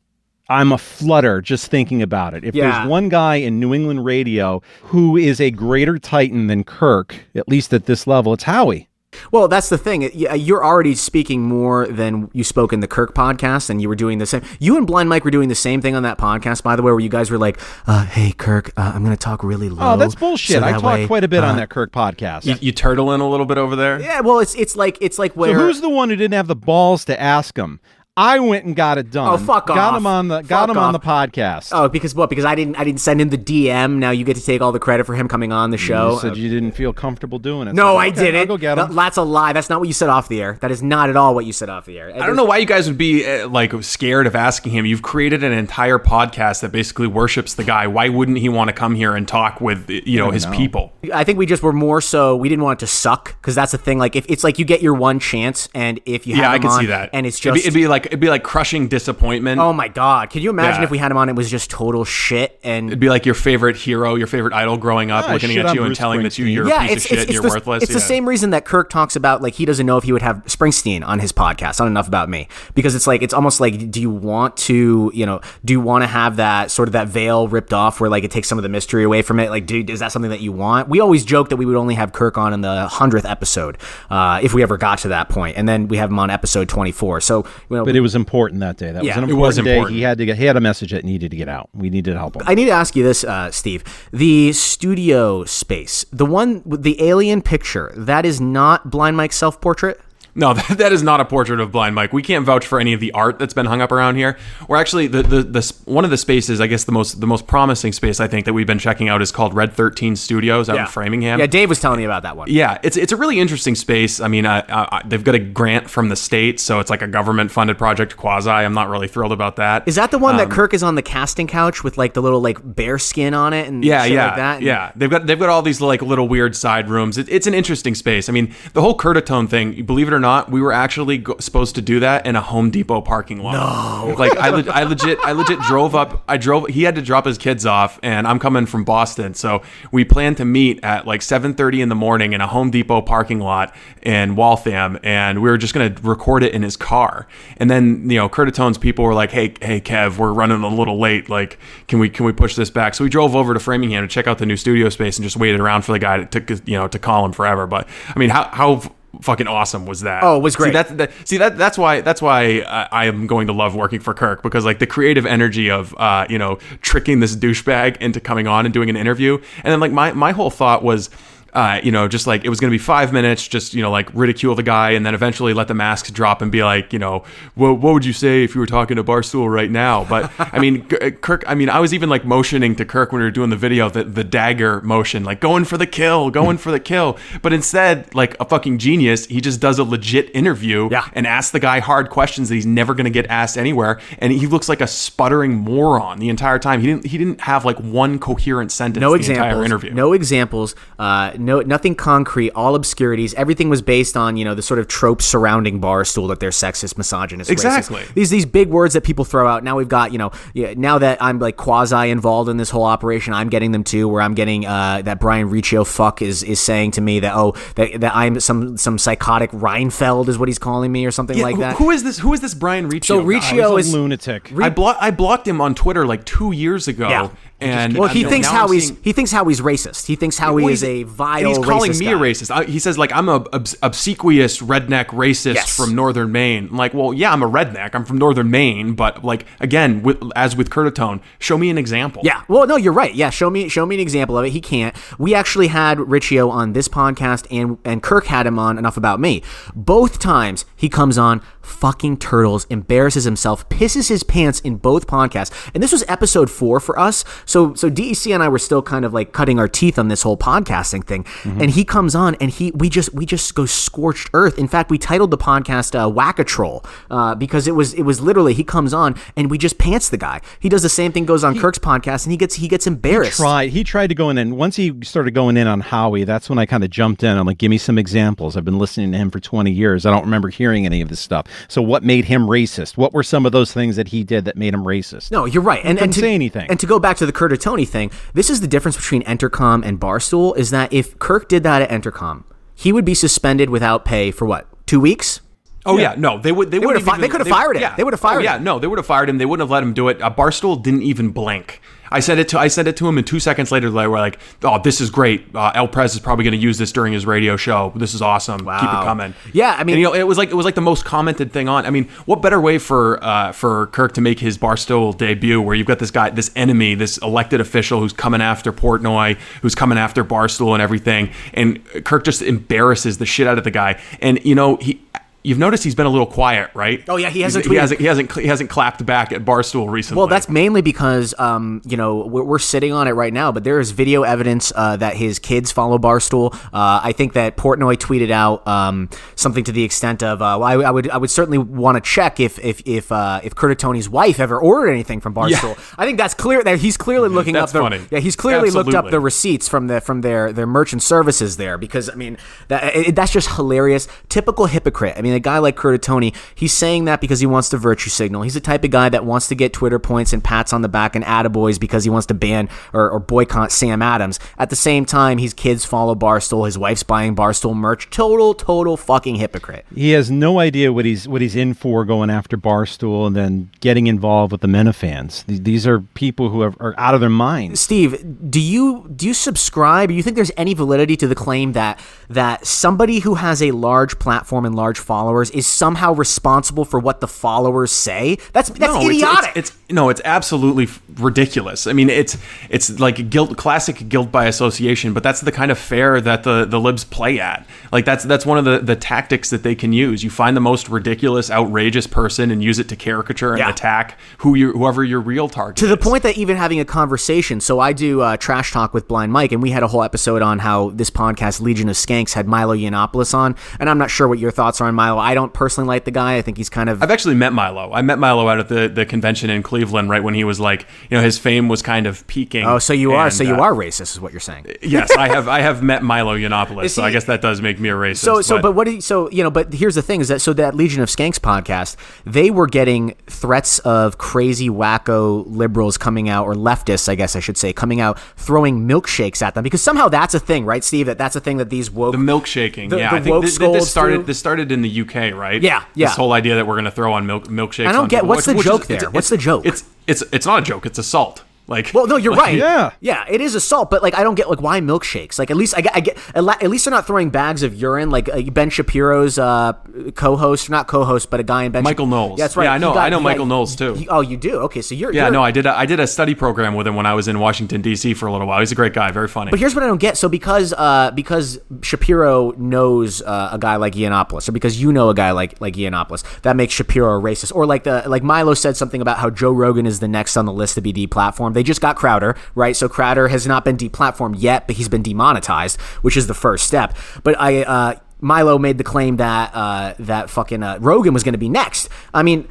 I'm a flutter just thinking about it. If Yeah. there's one guy in New England radio who is a greater titan than Kirk, at least at this level, it's Howie. Well, that's the thing. You're already speaking more than you spoke in the Kirk podcast, and you were doing the same. You and Blind Mike were doing the same thing on that podcast, by the way, where you guys were like, uh, "Hey, Kirk, uh, I'm going to talk really low." Oh, that's bullshit. so I that talk way, quite a bit on uh, that Kirk podcast. You, you turtle in a little bit over there. Yeah, well, it's it's like it's like So where who's the one who didn't have the balls to ask him? I went and got it done. Oh, fuck Got off. him on the got Fuck him on the podcast. Oh, because what? Because I didn't I didn't send him the DM. Now you get to take all the credit for him coming on the show. You said you didn't feel comfortable doing it. no, So, I okay, didn't. I'll go get him. Th- That's a lie. That's not what you said off the air. That is not at all what you said off the air. I don't know why you guys would be uh, like scared of asking him. You've created an entire podcast that basically worships the guy. Why wouldn't he want to come here and talk with you know his people? I think we just were more so we didn't want it to suck because that's the thing. Like if it's like you get your one chance, and if you Yeah, have I him can on see that. and it's It'd just be, it'd be like it'd be like crushing disappointment. oh my god, can you imagine Yeah. if we had him on? It was just total shit and It'd be like your favorite hero, your favorite idol growing up, Ah, looking shit at on you and Bruce telling that you, you're yeah, a piece it's, of shit it's, and it's you're the, worthless. It's the Yeah. same reason that Kirk talks about like he doesn't know if he would have Springsteen on his podcast on Enough About Me because it's like it's almost like do you want to you know do you want to have that sort of that veil ripped off where like it takes some of the mystery away from it like dude is that something that you want? We always joke that we would only have Kirk on in the hundredth episode uh, if we ever got to that point, and then we have him on episode twenty four. So you know, But it was important that day. That Yeah, was an important was day. He had to get. He had a message that needed to get out. We needed to help him. I need to ask you this, uh, Steve. The studio space, the one with the alien picture, that is not Blind Mike's self portrait. No, that, that is not a portrait of Blind Mike. We can't vouch for any of the art that's been hung up around here. Or actually, the, the the one of the spaces, I guess the most the most promising space I think that we've been checking out is called Red Thirteen Studios out in Framingham. Yeah, Dave was telling me about that one. Yeah, it's it's a really interesting space. I mean, uh, uh, they've got a grant from the state, so it's like a government funded project quasi. I'm not really thrilled about that. Is that the one that Um, Kirk is on the casting couch with like the little like bear skin on it and yeah, shit yeah, like that? And- yeah. They've got they've got all these like little weird side rooms. It, it's an interesting space. I mean, the whole Curtatone thing. Believe it or not, we were actually go- supposed to do that in a Home Depot parking lot. No, like I, le- I legit, I legit drove up. I drove. He had to drop his kids off, and I'm coming from Boston, so we planned to meet at like 7:30 in the morning in a Home Depot parking lot in Waltham, and we were just gonna record it in his car. And then you know, Curtatone's people were like, "Hey, hey, Kev, we're running a little late. Like, can we can we push this back?" So we drove over to Framingham to check out the new studio space and just waited around for the guy to, to you know to call him forever. But I mean, how how fucking awesome was that? Oh, it was great. See, that, that, see that that's why that's why I, I am going to love working for Kirk because like the creative energy of uh, you know tricking this douchebag into coming on and doing an interview, and then like my my whole thought was. Uh, you know, just like it was going to be five minutes, just you know, like ridicule the guy, and then eventually let the masks drop and be like, you know, what, what would you say if you were talking to Barstool right now? But I mean, Kirk, I mean, I was even like motioning to Kirk when we were doing the video, the the dagger motion, like going for the kill, going for the kill. But instead, like a fucking genius, he just does a legit interview Yeah. and asks the guy hard questions that he's never going to get asked anywhere, and he looks like a sputtering moron the entire time. He didn't he didn't have like one coherent sentence No the examples. entire interview. No examples. Uh, no, nothing concrete. All obscurities. Everything was based on you know the sort of tropes surrounding Barstool that they're sexist, misogynist, racist. Exactly. These these big words that people throw out. Now we've got you know yeah, now that I'm like quasi involved in this whole operation, I'm getting them too. Where I'm getting uh, that Brian Riccio fuck is is saying to me that oh that, that I'm some some psychotic Reinfeld is what he's calling me or something Yeah, like who- that. Who is this? Who is this Brian Riccio? So? Riccio He's is a lunatic. I blocked I blocked him on Twitter like two years ago. Yeah. And well, he thinks how he's seeing- he thinks how he's racist. He thinks how he is he's- a vile. and he's calling me guy. a racist. I, he says like I'm a obs- obsequious redneck racist Yes. from northern Maine. I'm like, well, yeah, I'm a redneck. I'm from northern Maine, but like again, with, as with Curtatone, show me an example. Yeah. Well, no, you're right. Yeah, show me show me an example of it. He can't. We actually had Riccio on this podcast and and Kirk had him on enough about me. Both times he comes on fucking turtles, embarrasses himself, pisses his pants in both podcasts. And this was episode 4 for us. So so DEC and I were still kind of like cutting our teeth on this whole podcasting thing. And he comes on and he we just we just go scorched earth. In fact, we titled the podcast uh, Whack a Troll uh, because it was it was literally he comes on and we just pants the guy. He does the same thing goes on Kirk's podcast and he gets he gets embarrassed. tried he tried to go in and once he started going in on Howie, that's when I kind of jumped in. I'm like, give me some examples. I've been listening to him for 20 years. I don't remember hearing any of this stuff. So what made him racist? What were some of those things that he did that made him racist? No, you're right. And, and to, say anything. And to go back to the Curtatone thing, this is the difference between Entercom and Barstool is that if Kirk did that at Entercom, he would be suspended without pay for what? Two weeks? Oh yeah, no, they would. They, They would would've fi- they could've fired him. Yeah. They would've fired Yeah, him. no, they would have fired him. They wouldn't have let him do it. Uh, Barstool didn't even blink. I said it to I said it to him, and two seconds later, they were like, "Oh, this is great. Uh, El Prez is probably going to use this during his radio show. This is awesome. Wow. Keep it coming." Yeah, I mean- And, you know, it was like it was like the most commented thing on. I mean, what better way for uh, for Kirk to make his Barstool debut, where you've got this guy, this enemy, this elected official who's coming after Portnoy, who's coming after Barstool and everything, and Kirk just embarrasses the shit out of the guy, and you know he you've noticed he's been a little quiet, right? Oh, yeah, he hasn't he hasn't he hasn't he hasn't clapped back at Barstool recently. Well, that's mainly because, um, you know, we're, we're sitting on it right now, but there is video evidence uh, that his kids follow Barstool. Uh, I think that Portnoy tweeted out um, something to the extent of, uh, well, I, I would I would certainly want to check if if if uh, if Curtatone's wife ever ordered anything from Barstool. I think that's clear. That he's clearly looking That's up the funny. yeah he's clearly looked up the receipts from the from their their merchant services there because I mean that it, that's just hilarious. Typical hypocrite. I mean, a guy like Curtatone, he's saying that because he wants to virtue signal. He's the type of guy that wants to get Twitter points and pats on the back and attaboys because he wants to ban or, or boycott Sam Adams. At the same time, his kids follow Barstool. His wife's buying Barstool merch. Total, total fucking hypocrite. He has no idea what he's what he's in for going after Barstool and then getting involved with the Minifans. These, these are people who are, are out of their minds. Steve, do you do you subscribe? Do you think there's any validity to the claim that that somebody who has a large platform and large followers is somehow responsible for what the followers say? That's that's No, it's- idiotic. It's, it's, no, it's absolutely ridiculous. I mean, it's it's like guilt, classic guilt by association. But that's the kind of fair that the the libs play at. Like that's that's one of the the tactics that they can use. You find the most ridiculous, outrageous person and use it to caricature and Yeah. attack who you whoever your real target. to the point that even having a conversation. So I do uh, trash talk with Blind Mike, and we had a whole episode on how this podcast Legion of Skanks had Milo Yiannopoulos on, and I'm not sure what your thoughts are on Milo. I don't personally like the guy. I think he's kind of I've actually met Milo. I met Milo out at the, the convention in Cleveland right when he was like, you know, his fame was kind of peaking. oh, so you are And, so you uh, are racist, is what you're saying. yes, I have. I have met Milo Yiannopoulos, Is so I guess that does make me a racist. So, so, but, what? Do you, so, you know, but here's the thing: is that so that Legion of Skanks podcast, they were getting threats of crazy, wacko liberals coming out, or leftists, I guess I should say, coming out throwing milkshakes at them because somehow that's a thing, right, Steve? That that's a thing that these woke the milkshaking, the- yeah, the I think woke this, this started. do. This started in the UK, right? Yeah, yeah. This whole idea that we're going to throw on milk milkshakes. I don't on get- what's the which joke is- there? it's- What's the joke? It's it's it's not a joke. It's assault. Like, Well, no, you're like- right. Yeah. yeah, it is assault, but like I don't get like why milkshakes. Like at least I get, I get at least they're not throwing bags of urine. Like uh, Ben Shapiro's uh, co-host, not co-host, but a guy in Ben. Michael Knowles. Yeah, that's right. Yeah, I know- got- I know Michael got- Knowles, too. he- oh, you do? Okay, so you're Yeah, you're, no, I did. A, I did a study program with him when I was in Washington D.C. for a little while. He's a great guy, very funny. But here's what I don't get. So because uh, because Shapiro knows uh, a guy like Yiannopoulos, or because you know a guy like like Yiannopoulos, that makes Shapiro a racist. Or like the like Milo said something about how Joe Rogan is the next on the list to be deplatformed. They just got Crowder, right? So Crowder has not been deplatformed yet, but he's been demonetized, which is the first step. But I. Uh, Milo made the claim that uh, that fucking uh, Rogan was going to be next. I mean,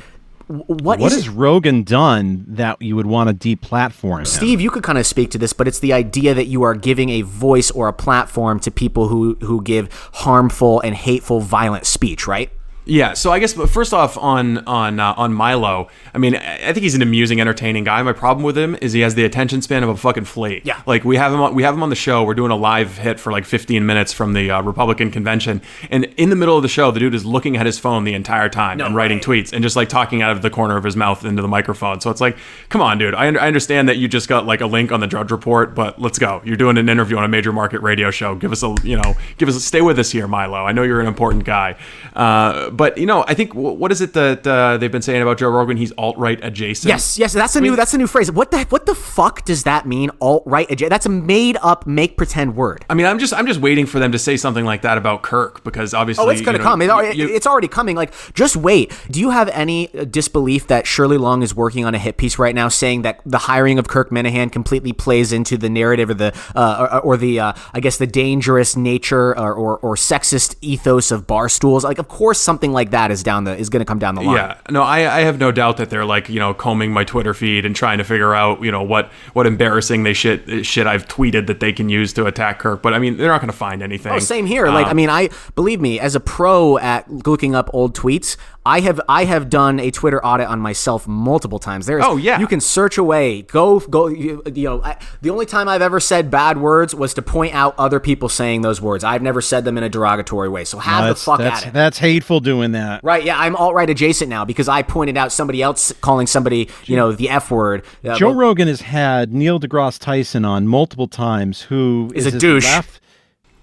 what What is has Rogan done that you would want to deplatform him? Steve, you could kind of speak to this, but it's the idea that you are giving a voice or a platform to people who who give harmful and hateful, violent speech, right? Yeah, so I guess but first off on on uh, on Milo, I mean, I think he's an amusing, entertaining guy. My problem with him is he has the attention span of a fucking flea. Yeah. like we have him on, we have him on the show. We're doing a live hit for like 15 minutes from the uh, Republican convention, and in the middle of the show, the dude is looking at his phone the entire time No and writing way. tweets and just like talking out of the corner of his mouth into the microphone. So it's like, come on, dude. I, un- I understand that you just got like a link on the Drudge Report, but let's go. You're doing an interview on a major market radio show. Give us a you know, give us a, stay with us here, Milo. I know you're an important guy, uh, but you know, I think what is it that uh, they've been saying about Joe Rogan? He's alt right adjacent. Yes, yes, that's a new that's a new phrase. What the what the fuck does that mean? Alt right? Adjacent. That's a made up, make pretend word. I mean, I'm just I'm just waiting for them to say something like that about Kirk because obviously Oh, it's going you to know, come. It you- it's already coming. Like, just wait. Do you have any disbelief that Shirley Leung is working on a hit piece right now, saying that the hiring of Kirk Minihane completely plays into the narrative or the uh, or, or the uh, I guess the dangerous nature or, or or sexist ethos of bar stools? Like, of course, something like that is down the is going to come down the line. Yeah, no, I, I have no doubt that they're like you know combing my Twitter feed and trying to figure out you know what what embarrassing they shit shit I've tweeted that they can use to attack Kirk. But I mean, they're not going to find anything. Oh, same here. Like, I Um, mean, I believe me, as a pro at looking up old tweets, I have I have done a Twitter audit on myself multiple times. There's, Oh, yeah. you can search away. Go go. You, you know, I, the only time I've ever said bad words was to point out other people saying those words. I've never said them in a derogatory way. So have the fuck that's, at it. that's hateful doing that. Right? Yeah, I'm alt right adjacent now because I pointed out somebody else calling somebody, you know, the f word. Uh, Joe but- Rogan has had Neil deGrasse Tyson on multiple times, who Is is a his douche. Left,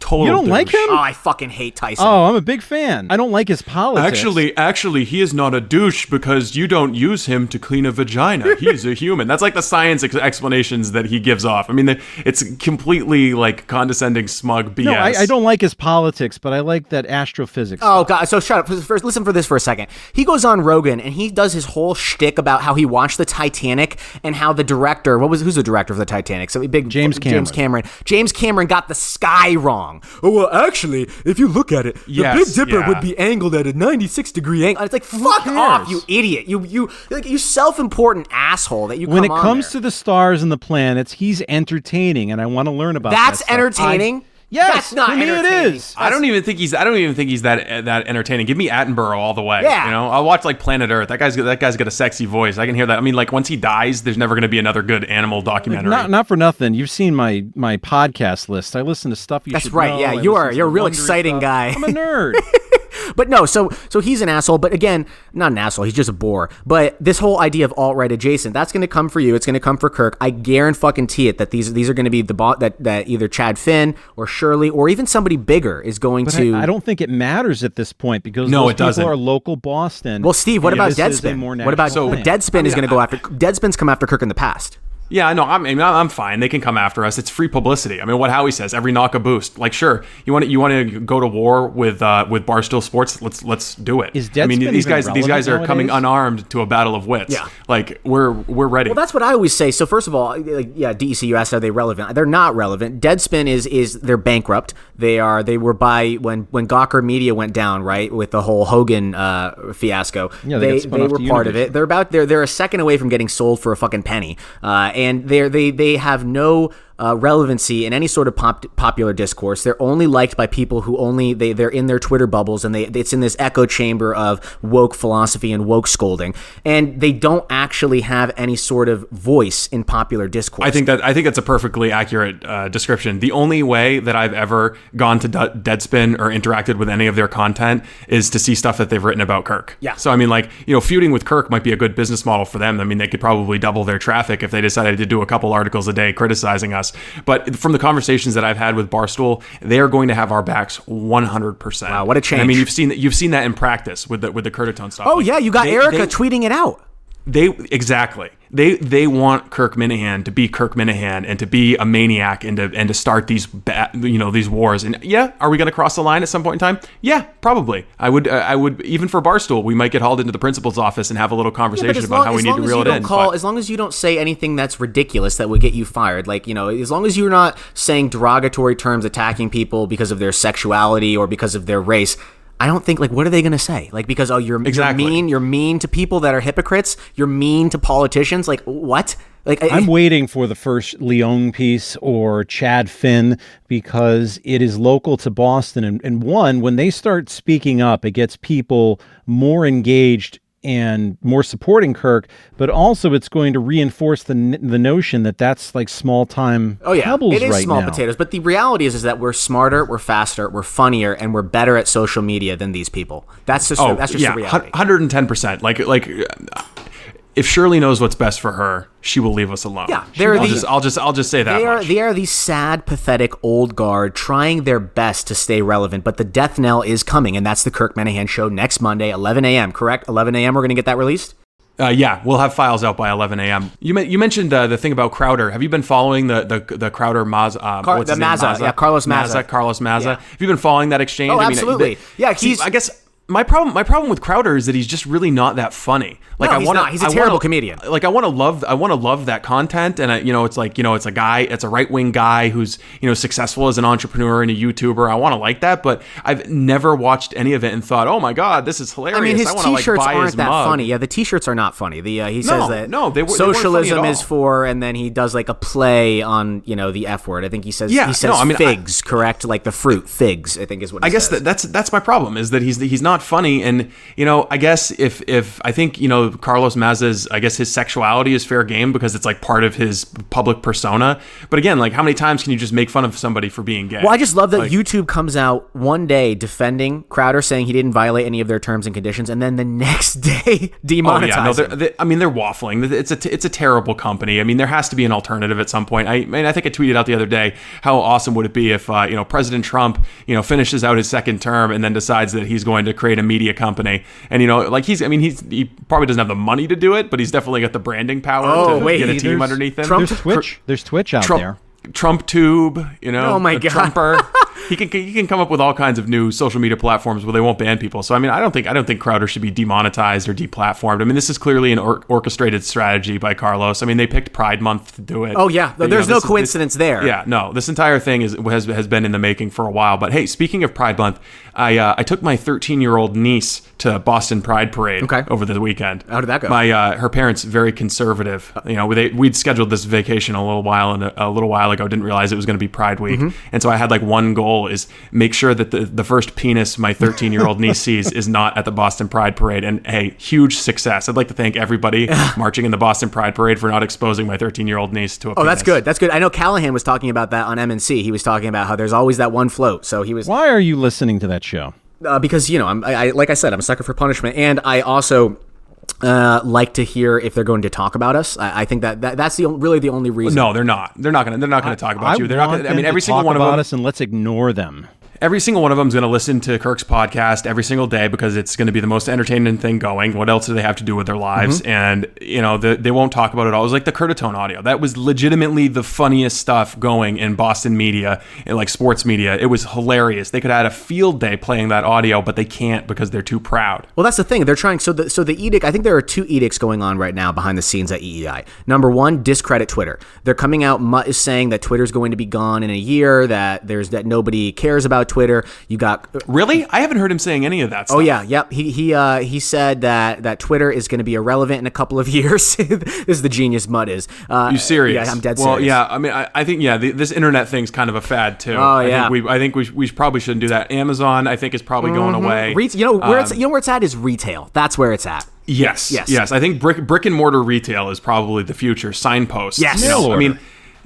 total. You don't like him? Oh, I fucking hate Tyson. Oh, I'm a big fan. I don't like his politics. Actually, actually, he is not a douche because you don't use him to clean a vagina. He's a human. That's like the science ex- explanations that he gives off. I mean, the, it's completely like condescending, smug BS. no, I, I don't like his politics, but I like that astrophysics. Oh god! So shut up. First, listen for this for a second. He goes on Rogan and he does his whole shtick about how he watched the Titanic and how the director, what was who's the director of the Titanic? So big James James Cameron. James Cameron got the sky wrong. Oh well, actually, if you look at it, the Yes, Big Dipper yeah. would be angled at a 96 degree angle. It's like fuck off, you idiot. You you like you self-important asshole that you. when it on comes there. to the stars and the planets, he's entertaining, and I want to learn about. that's that stuff. entertaining. Yes, that's not to me it entertaining. I don't even think he's. I don't even think he's that that entertaining. Give me Attenborough all the way. Yeah. You know, I'll watch like Planet Earth. That guy's that guy's got a sexy voice. I can hear that. I mean, like once he dies, there's never going to be another good animal documentary. Not, not for nothing. You've seen my my podcast list. I listen to stuff you That's should right. know. Yeah, I you are. to You're a real exciting stuff. guy. I'm a nerd. But no, so so he's an asshole. But again, not an asshole. He's just a bore. But this whole idea of alt right adjacent, that's going to come for you. It's going to come for Kirk. I guarantee it that these these are going to be the bot that that either Chad Finn or Shirley or even somebody bigger is going But to. I, I don't think it matters at this point because No, those it doesn't. people are local Boston. well, Steve, what and about this is a Deadspin? more What about so, but thing. Deadspin is going to go after Deadspin's come after Kirk in the past. Yeah, I know. I'm, I mean, I'm fine. They can come after us. It's free publicity. I mean, what Howie says, every knock a boost. Like, sure, you want to you want to go to war with uh, with Barstool Sports? Let's let's do it. Is I mean, these guys these guys are relevant coming unarmed to a battle of wits. Yeah. like we're we're ready. Well, that's what I always say. So first of all, like, yeah, DEC, you asked, are they relevant? They're not relevant. Deadspin is is they're bankrupt. They are they were by when when Gawker Media went down, right, with the whole Hogan uh, fiasco. Yeah, they they they were part of it. They're about they're they're a second away from getting sold for a fucking penny. Uh, and they're they they have no uh, relevancy in any sort of pop- popular discourse. They're only liked by people who only they they're in their Twitter bubbles and they it's in this echo chamber of woke philosophy and woke scolding, and they don't actually have any sort of voice in popular discourse. I think that I think that's a perfectly accurate uh, description. The only way that I've ever gone to De- Deadspin or interacted with any of their content is to see stuff that they've written about Kirk. Yeah. So I mean, like you know, feuding with Kirk might be a good business model for them. I mean, they could probably double their traffic if they decided to do a couple articles a day criticizing us. But from the conversations that I've had with Barstool, they are going to have our backs 100. percent Wow, what a I mean, you've seen that you've seen that in practice with the with the Curtatone stuff. Oh Like, yeah, you got they- Erica they- tweeting it out. They exactly. They they want Kirk Minihane to be Kirk Minihane and to be a maniac and to and to start these ba- you know these wars. And yeah are we going to cross the line at some point in time? Yeah probably. I would uh, I would even for Barstool we might get hauled into the principal's office and have a little conversation about how we need to reel it in call, but- as long as you don't say anything that's ridiculous that would get you fired, like you know, as long as you're not saying derogatory terms, attacking people because of their sexuality or because of their race. I don't think like what are they going to say? Like because oh you're, Exactly. you're mean, you're mean to people that are hypocrites, you're mean to politicians. Like what? Like I- I'm waiting for the first Leung piece or Chad Finn because it is local to Boston. And, and one, when they start speaking up, it gets people more engaged and more supporting Kirk, but also it's going to reinforce the the notion that that's like small time Oh yeah, pebbles it is right small now. potatoes. But the reality is, is that we're smarter, we're faster, we're funnier, and we're better at social media than these people. That's just oh that's just yeah the reality. hundred and ten percent like like if Shirley knows what's best for her she will leave us alone Yeah, they're I'll the- just I'll just I'll just say that They are they are the sad, pathetic old guard trying their best to stay relevant, but the death knell is coming, and that's the Kirk Minihane show next Monday, 11 a.m. Correct? 11 a.m. We're going to get that released. Uh, yeah, we'll have files out by 11 a.m. You you mentioned uh, the thing about Crowder. Have you been following the the, the Crowder Maz? Uh, Car- what's the his name? Maza, yeah, Carlos Maza. Carlos Maza. Yeah. Have you been following that exchange? Oh, I mean, absolutely. the- Yeah, he's- I guess my problem my problem with Crowder is that he's just really not that funny. Like No, I he's want not. He's a a terrible comedian. Like I want to love I want to love that content, and I, you know it's like you know it's a guy, it's a right wing guy who's you know successful as an entrepreneur and a YouTuber. I want to like that, but I've never watched any of it and thought, oh my god, this is hilarious. I mean, his wanna, t-shirts his aren't that mug. funny. Yeah, the t-shirts are not funny. The uh, he says No, that no, they were- they socialism is for, and then he does like a play on you know the f word. I think he says Yeah, he says no, I mean, I- figs, correct? Like the fruit figs. I think is what he I guess that, that's that's my problem is that he's he's not not funny. And you know, I guess if if I think you know Carlos Maza's, I guess his sexuality is fair game because it's like part of his public persona. But again, like how many times can you just make fun of somebody for being gay? Well, I just love that Like- YouTube comes out one day defending Crowder, saying he didn't violate any of their terms and conditions, and then the next day Oh yeah, no, they're, they, I mean they're waffling. It's a t- it's a terrible company. I mean there has to be an alternative at some point. I, I mean I think I tweeted out the other day how awesome would it be if uh, you know President Trump you know finishes out his second term and then decides that he's going to create a media company and you know like he's I mean he's he probably doesn't have the money to do it, but he's definitely got the branding power Oh, to wait, get a team underneath him. There's Twitch. There's Twitch out Trump, there. Trump Tube, you know. Oh my God. Trumper. he can he can come up with all kinds of new social media platforms where they won't ban people. So I mean, I don't think I don't think Crowder should be demonetized or deplatformed. I mean, this is clearly an or- orchestrated strategy by Carlos. I mean, they picked Pride Month to do it. Oh, yeah. But, There's know, no this is- coincidence there. Yeah, no. This entire thing is has has been in the making for a while. But hey, speaking of Pride Month, I uh, I took my 13 year old niece to Boston Pride Parade Okay. over the weekend. How did that go? My uh, her parents very conservative. You know, they, we'd scheduled this vacation a little while and a, a little while ago. Didn't realize it was going to be Pride Week, Mm-hmm. and so I had like one goal is make sure that the the first penis my 13 year old niece sees is not at the Boston Pride Parade. And hey, huge success. I'd like to thank everybody marching in the Boston Pride Parade for not exposing my 13 year old niece to a. Oh, that's good. That's good. I know Callahan was talking about that on MNC. He was talking about how there's always that one float. So he was Why are you listening to that show? uh, because you know I'm I, I like I said I'm a sucker for punishment, and I also uh, like to hear if they're going to talk about us. I, I think that, that that's the on- really the only reason. No, they're not. They're not gonna. They're not gonna talk about I you. They're not. Gonna, I mean, every single one of them. us, and let's ignore them. Every single one of them is going to listen to Kirk's podcast every single day because it's going to be the most entertaining thing going. What else do they have to do with their lives? Mm-hmm. And you know, the, they won't talk about it all. It was like the Curtatone audio. That was legitimately the funniest stuff going in Boston media and like sports media. It was hilarious. They could have had a field day playing that audio, but they can't because they're too proud. Well, that's the thing. They're trying. So the so the edict. I think there are two edicts going on right now behind the scenes at EEI. Number one, discredit Twitter. They're coming out. Mutt is saying that Twitter's going to be gone in a year. That there's that nobody cares about Twitter. You got. Really? I haven't heard him saying any of that. Stuff. Oh yeah, yep. He he uh, he said that that Twitter is going to be irrelevant in a couple of years. this is the genius Mutt is. Uh, You serious? Yeah, I'm dead serious. well, serious. yeah. I mean, I, I think yeah. The, this internet thing's kind of a fad too. Oh, I yeah. Think we, I think we, we probably shouldn't do that. Amazon, I think, is probably going away. Re- you know where it's Um, you know where it's at is retail. That's where it's at. Yes, Yes. yes, I think brick brick and mortar retail is probably the future. Signposts. Yes. you know, I mean,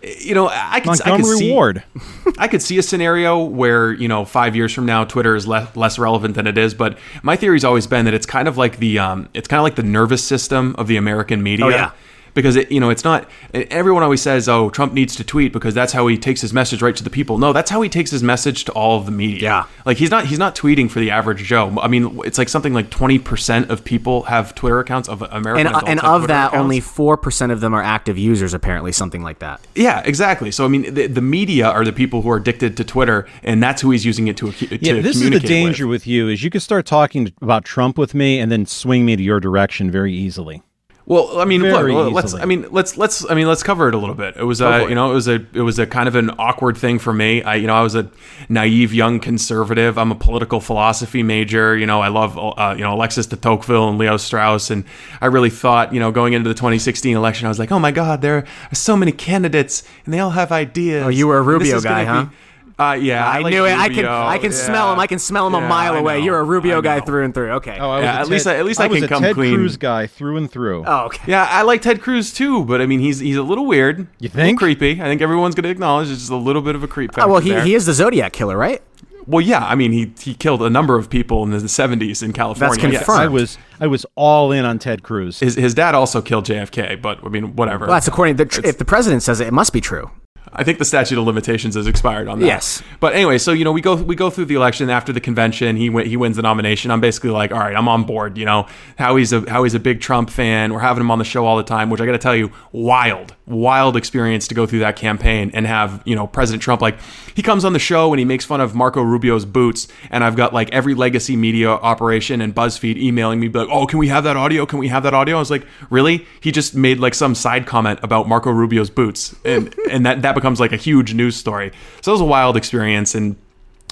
you know, I could, I could see, Ward. I could see a scenario where you know five years from now Twitter is less less relevant than it is. But my theory's always been that it's kind of like the um, it's kind of like the nervous system of the American media. Oh, yeah. Because it, you know, it's not. Everyone always says, "Oh, Trump needs to tweet because that's how he takes his message right to the people." No, that's how he takes his message to all of the media. Yeah. like he's not he's not tweeting for the average Joe. I mean, it's like something like twenty percent of people have Twitter accounts of American And and of Twitter that, accounts. only four percent of them are active users. Apparently, something like that. Yeah, exactly. So I mean, the, the media are the people who are addicted to Twitter, and that's who he's using it to. to Yeah, this is the danger With. with. you is you could start talking about Trump with me and then swing me to your direction very easily. Well, I mean, Very look, let's. easily. I mean, let's let's. I mean, let's cover it a little bit. It was, a, uh, you know, it was a it was a kind of an awkward thing for me. I, you know, I was a naive young conservative. I'm a political philosophy major. You know, I love, uh, you know, Alexis de Tocqueville and Leo Strauss, and I really thought, you know, going into the 2016 election, I was like, oh my God, there are so many candidates, and they all have ideas. Oh, you were a Rubio guy, huh? be- Uh, yeah, I, like knew it. I can I can smell Yeah. him. I can smell him a mile away. You're a Rubio guy through and through. Okay. Oh, I was Yeah, a at least I- at least I was can a come Ted clean. Cruz guy through and through. Oh, okay. Yeah, I like Ted Cruz too, but I mean, he's he's a little weird. You think? A little creepy? I think everyone's going to acknowledge there's just a little bit of a creep factor Oh, well, he, there. he is the Zodiac killer, right? Well, yeah. I mean, he he killed a number of people in the 70s in California. That's yes. I was I was all in on Ted Cruz. His his dad also killed JFK, but I mean, whatever. Well, that's according to the, if the president says it, it must be true. I think the statute of limitations has expired on that. Yes. But anyway, so you know, we go we go through the election after the convention. He win, he wins the nomination. I'm basically like, all right, I'm on board. You know, how he's a how he's a big Trump fan. We're having him on the show all the time, which I got to tell you, wild, wild experience to go through that campaign and have you know President Trump like he comes on the show and he makes fun of Marco Rubio's boots, and I've got like every legacy media operation and BuzzFeed emailing me, like, oh, can we have that audio? Can we have that audio? I was like, really? He just made like some side comment about Marco Rubio's boots, and and that that becomes like a huge news story. So it was a wild experience, and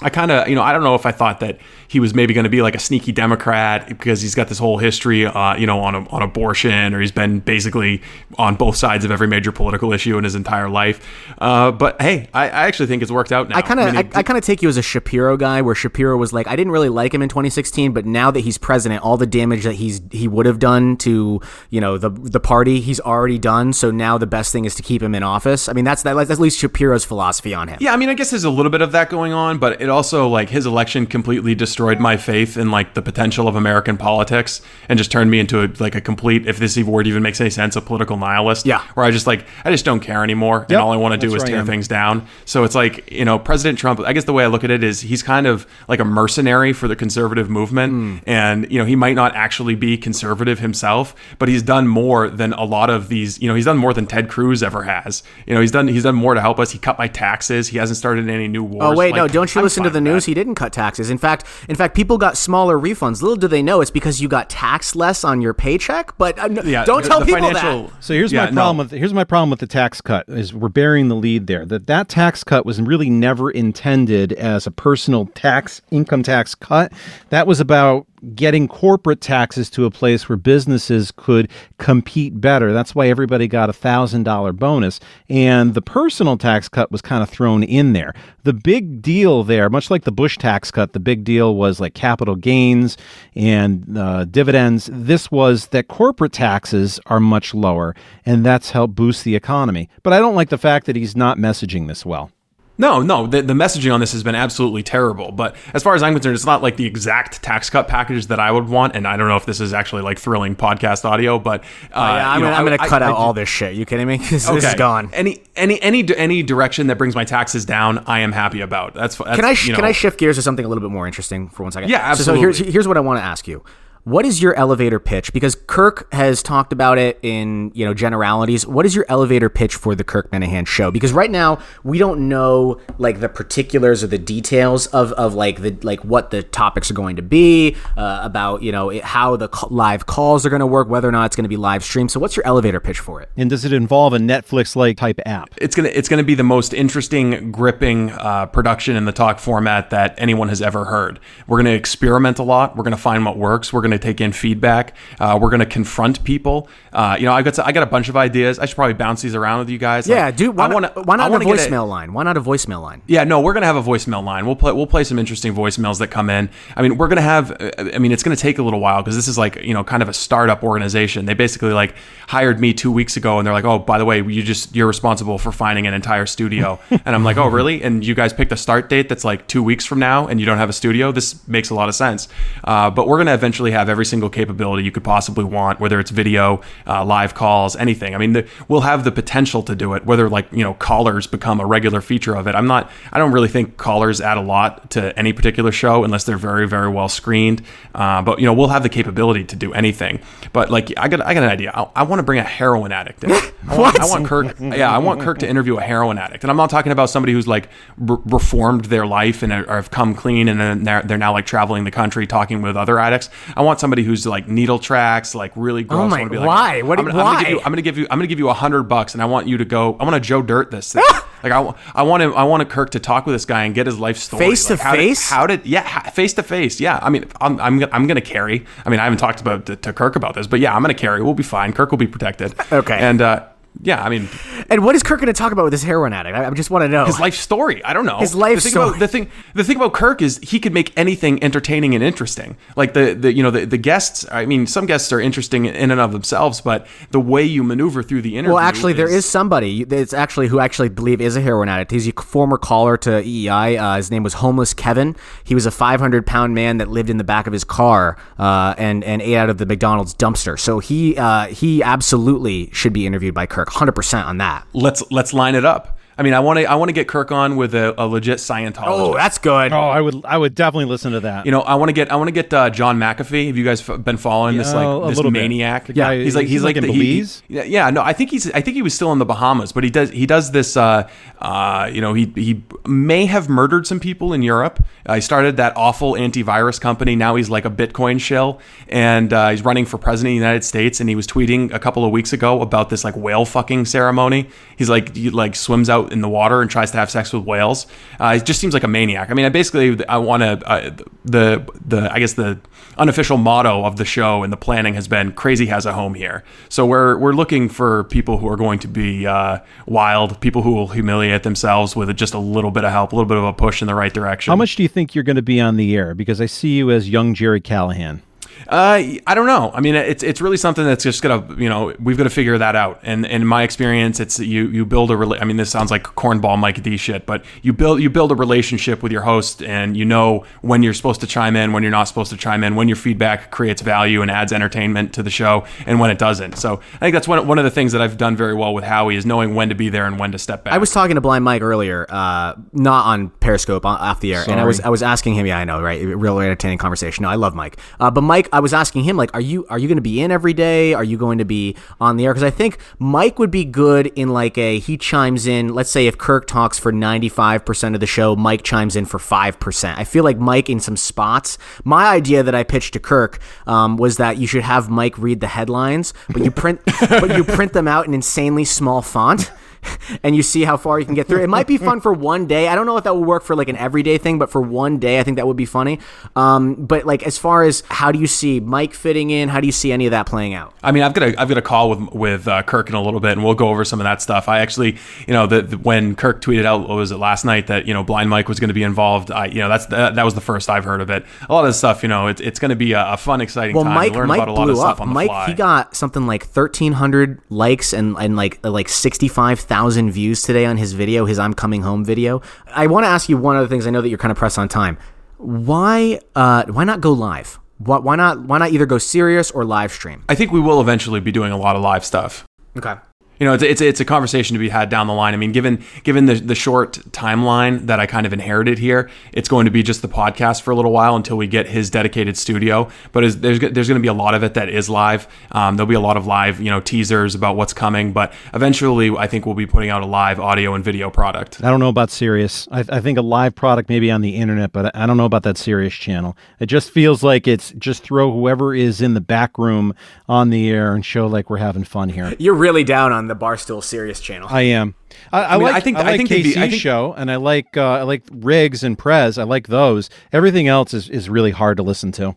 I kind of, you know, I don't know if I thought that he was maybe going to be like a sneaky Democrat because he's got this whole history, uh, you know, on on abortion, or he's been basically on both sides of every major political issue in his entire life. Uh, but hey, I, I, actually think it's worked out now. I kind of, mean, I, I kind of take you as a Shapiro guy, where Shapiro was like, I didn't really like him in 2016, but now that he's president, all the damage that he's he would have done to you know the the party, he's already done. So now the best thing is to keep him in office. I mean, that's that, that's at least Shapiro's philosophy on him. Yeah, I mean, I guess there's a little bit of that going on, but it also like his election completely destroyed my faith in like the potential of American politics and just turned me into a, like a complete, if this word even makes any sense, a political nihilist. Yeah. where I just like I just don't care anymore, and Yep, all I want to do that's is tear things down. So it's like you know, President Trump. I guess the way I look at it is he's kind of like a mercenary for the conservative movement, Hmm. and you know he might not actually be conservative himself, but he's done more than a lot of these. You know, he's done more than Ted Cruz ever has. You know, he's done he's done more to help us. He cut my taxes. He hasn't started any new wars. Oh wait, Like, no! Don't you I'm listen to the news? that. He didn't cut taxes. In fact, in fact, people got smaller refunds. Little do they know, it's because you got taxed less on your paycheck. But uh, Yeah, don't the- tell the people that. So here's Yeah, my no. problem with here's my problem with the tax cut is we're burying the lead there. That that tax cut was really never intended as a personal tax income tax cut. That was about getting corporate taxes to a place where businesses could compete better. That's why everybody got a thousand dollar bonus. And the personal tax cut was kind of thrown in there. The big deal there, much like the Bush tax cut, the big deal was like capital gains and uh, dividends. This was that corporate taxes are much lower, and that's helped boost the economy. But I don't like the fact that he's not messaging this well. No, no, the, the messaging on this has been absolutely terrible. But as far as I'm concerned, it's not like the exact tax cut package that I would want. And I don't know if this is actually like thrilling podcast audio, but uh, Oh, yeah, I'm you know, gonna, I'm I- gonna I- cut I out all this shit. You kidding me? This, this is gone. Any any any any direction that brings my taxes down, I am happy about. That's, that's Can I sh- you can I shift gears to something a little bit more interesting for one second? Yeah, So- So, here's here's what I want to ask you. What is your elevator pitch? Because Kirk has talked about it in you know generalities. What is your elevator pitch for the Kirk Minihane show? Because right now we don't know like the particulars or the details of, of like the like what the topics are going to be uh, about you know it, how the ca- live calls are going to work, whether or not it's going to be live streamed. So what's your elevator pitch for it? And does it involve a Netflix like type app? it's gonna it's gonna be the most interesting, gripping uh, production in the talk format that anyone has ever heard. We're gonna experiment a lot. We're gonna find what works. We're gonna take in feedback. Uh, we're gonna confront people. Uh, you know, I got I got a bunch of ideas. I should probably bounce these around with you guys. Yeah, Like, dude. Why, I wanna, not, why not a wanna get voicemail line? Why not a voicemail line? Yeah, no, we're gonna have a voicemail line. We'll play. We'll play some interesting voicemails that come in. I mean, we're gonna have. uh, I mean, it's gonna take a little while because this is like you know kind of a startup organization. They basically like hired me two weeks ago, and they're like, oh, by the way, you just you're responsible for finding an entire studio. and I'm like, oh, really? And you guys picked a start date that's like two weeks from now, and you don't have a studio. This makes a lot of sense. Uh, but we're gonna eventually have every single capability you could possibly want, whether it's video, uh, live calls, anything. I mean, the, we'll have the potential to do it. Whether like you know callers become a regular feature of it. I'm not. I don't really think callers add a lot to any particular show unless they're very very well screened. Uh, but you know we'll have the capability to do anything. But like I got I got an idea. I, I want to bring a heroin addict in. I want, I want Kirk. Yeah, I want Kirk to interview a heroin addict, and I'm not talking about somebody who's like re- reformed their life and are, are have come clean, and they're, they're now like traveling the country talking with other addicts. I want somebody who's like needle tracks, like really gross. Oh I my- wanna be like, why? What I'm, gonna- I'm gonna give why? you, I'm gonna give you. I'm gonna give you a hundred bucks, and I want you to go. I want to Joe Dirt this. Thing. like I, I want him. I want to Kirk to talk with this guy and get his life story. Face to Like, how did- face? How did? Yeah, face to face. Yeah. I mean, I'm I'm gonna, I'm gonna carry. I mean, I haven't talked about to, to Kirk about this, but yeah, I'm gonna carry. We'll be fine. Kirk will be protected. Okay. And uh, yeah, I mean, And what is Kirk going to talk about with this heroin addict? I, I just want to know. his life story. I don't know. His life the thing story. About, the thing, the thing about Kirk is he could make anything entertaining and interesting. Like the, the you know, the, the guests. I mean, some guests are interesting in and of themselves, but the way you maneuver through the interview. Well, actually, there is somebody that's actually who actually believe is a heroin addict. He's a former caller to EEI. Uh, his name was Homeless Kevin. He was a 500 pound man that lived in the back of his car uh, and and ate out of the McDonald's dumpster. So he uh, he absolutely should be interviewed by Kirk. 100 percent on that. Let's let's line it up. I mean, I want to I want to get Kirk on with a, a legit Scientologist. Oh, that's good. Oh, I would I would definitely listen to that. You know, I want to get I want to get uh, John McAfee. Have you guys f- been following this like a this little maniac? The guy- he's like he's he's like like, in the, he- Belize? yeah, yeah, no, I think he's I think he was still in the Bahamas, but he does he does this. Uh, uh, you know, he he may have murdered some people in Europe. Uh, he started that awful antivirus company. Now he's like a Bitcoin shill, and uh, he's running for president of the United States. And he was tweeting a couple of weeks ago about this like whale fucking ceremony. He's like he like swims out out in the water and tries to have sex with whales. Uh, it just seems like a maniac. I mean, I basically I want to uh, the the I guess the unofficial motto of the show and the planning has been crazy has a home here. So we're we're looking for people who are going to be uh, wild, people who will humiliate themselves with just a little bit of help, a little bit of a push in the right direction. How much do you think you're going to be on the air? Because I see you as young Jerry Callahan. Uh, I don't know. I mean, it's it's really something that's just gonna, you know, we've got to figure that out. And, and in my experience, it's you you build a. Rela- I mean, this sounds like cornball Mike D shit, but you build you build a relationship with your host, and you know when you're supposed to chime in, when you're not supposed to chime in, when your feedback creates value and adds entertainment to the show, and when it doesn't. So I think that's one one of the things that I've done very well with Howie is knowing when to be there and when to step back. I was talking to Blind Mike earlier, uh, not on Periscope, on, off the air, and I was I was asking him. Yeah, I know, right? Real entertaining conversation. No, I love Mike, uh, but Mike, I was asking him like, are you are you going to be in every day? Are you going to be on the air? Because I think Mike would be good in like a he chimes in. Let's say if Kirk talks for ninety five percent of the show, Mike chimes in for five percent. I feel like Mike in some spots. My idea that I pitched to Kirk um, was that you should have Mike read the headlines, but you print but you print them out in insanely small font and you see how far you can get through. It might be fun for one day. I don't know if that will work for like an everyday thing, but for one day, I think that would be funny. Um, but like as far as how do you see Mike fitting in? How do you see any of that playing out? I mean, I've got a I've got a call with with uh, Kirk in a little bit, and we'll go over some of that stuff. I actually, you know, the, the- when Kirk tweeted out, what was it last night that you know Blind Mike was going to be involved? I, you know, that's that, that was the first I've heard of it. A lot of this stuff, you know, it's it's going to be a, a fun, exciting Well, time. Mike, learn Mike about a lot of blew stuff up. on the Mike, fly. he got something like thirteen hundred likes and and like like sixty five thousand views today on his video, his "I'm Coming Home" video. I want to ask you one other things. I know that you're kind of pressed on time. Why uh why not go live? Why, why not why not either go Sirius or live stream? I think we will eventually be doing a lot of live stuff. Okay. You know, it's, it's it's a conversation to be had down the line. I mean, given given the the short timeline that I kind of inherited here, it's going to be just the podcast for a little while until we get his dedicated studio. But is, there's there's going to be a lot of it that is live. Um, there'll be a lot of live, you know, teasers about what's coming. But eventually, I think we'll be putting out a live audio and video product. I don't know about Sirius. I, I think a live product maybe on the internet, but I don't know about that Sirius channel. It just feels like it's just throw whoever is in the back room on the air and show like we're having fun here. You're really down on the Barstool Sirius channel. I am. I, I, I mean, like, I think- I I think be- I think- show, and I like uh, I like Riggs and Prez. I like those. Everything else is, is really hard to listen to.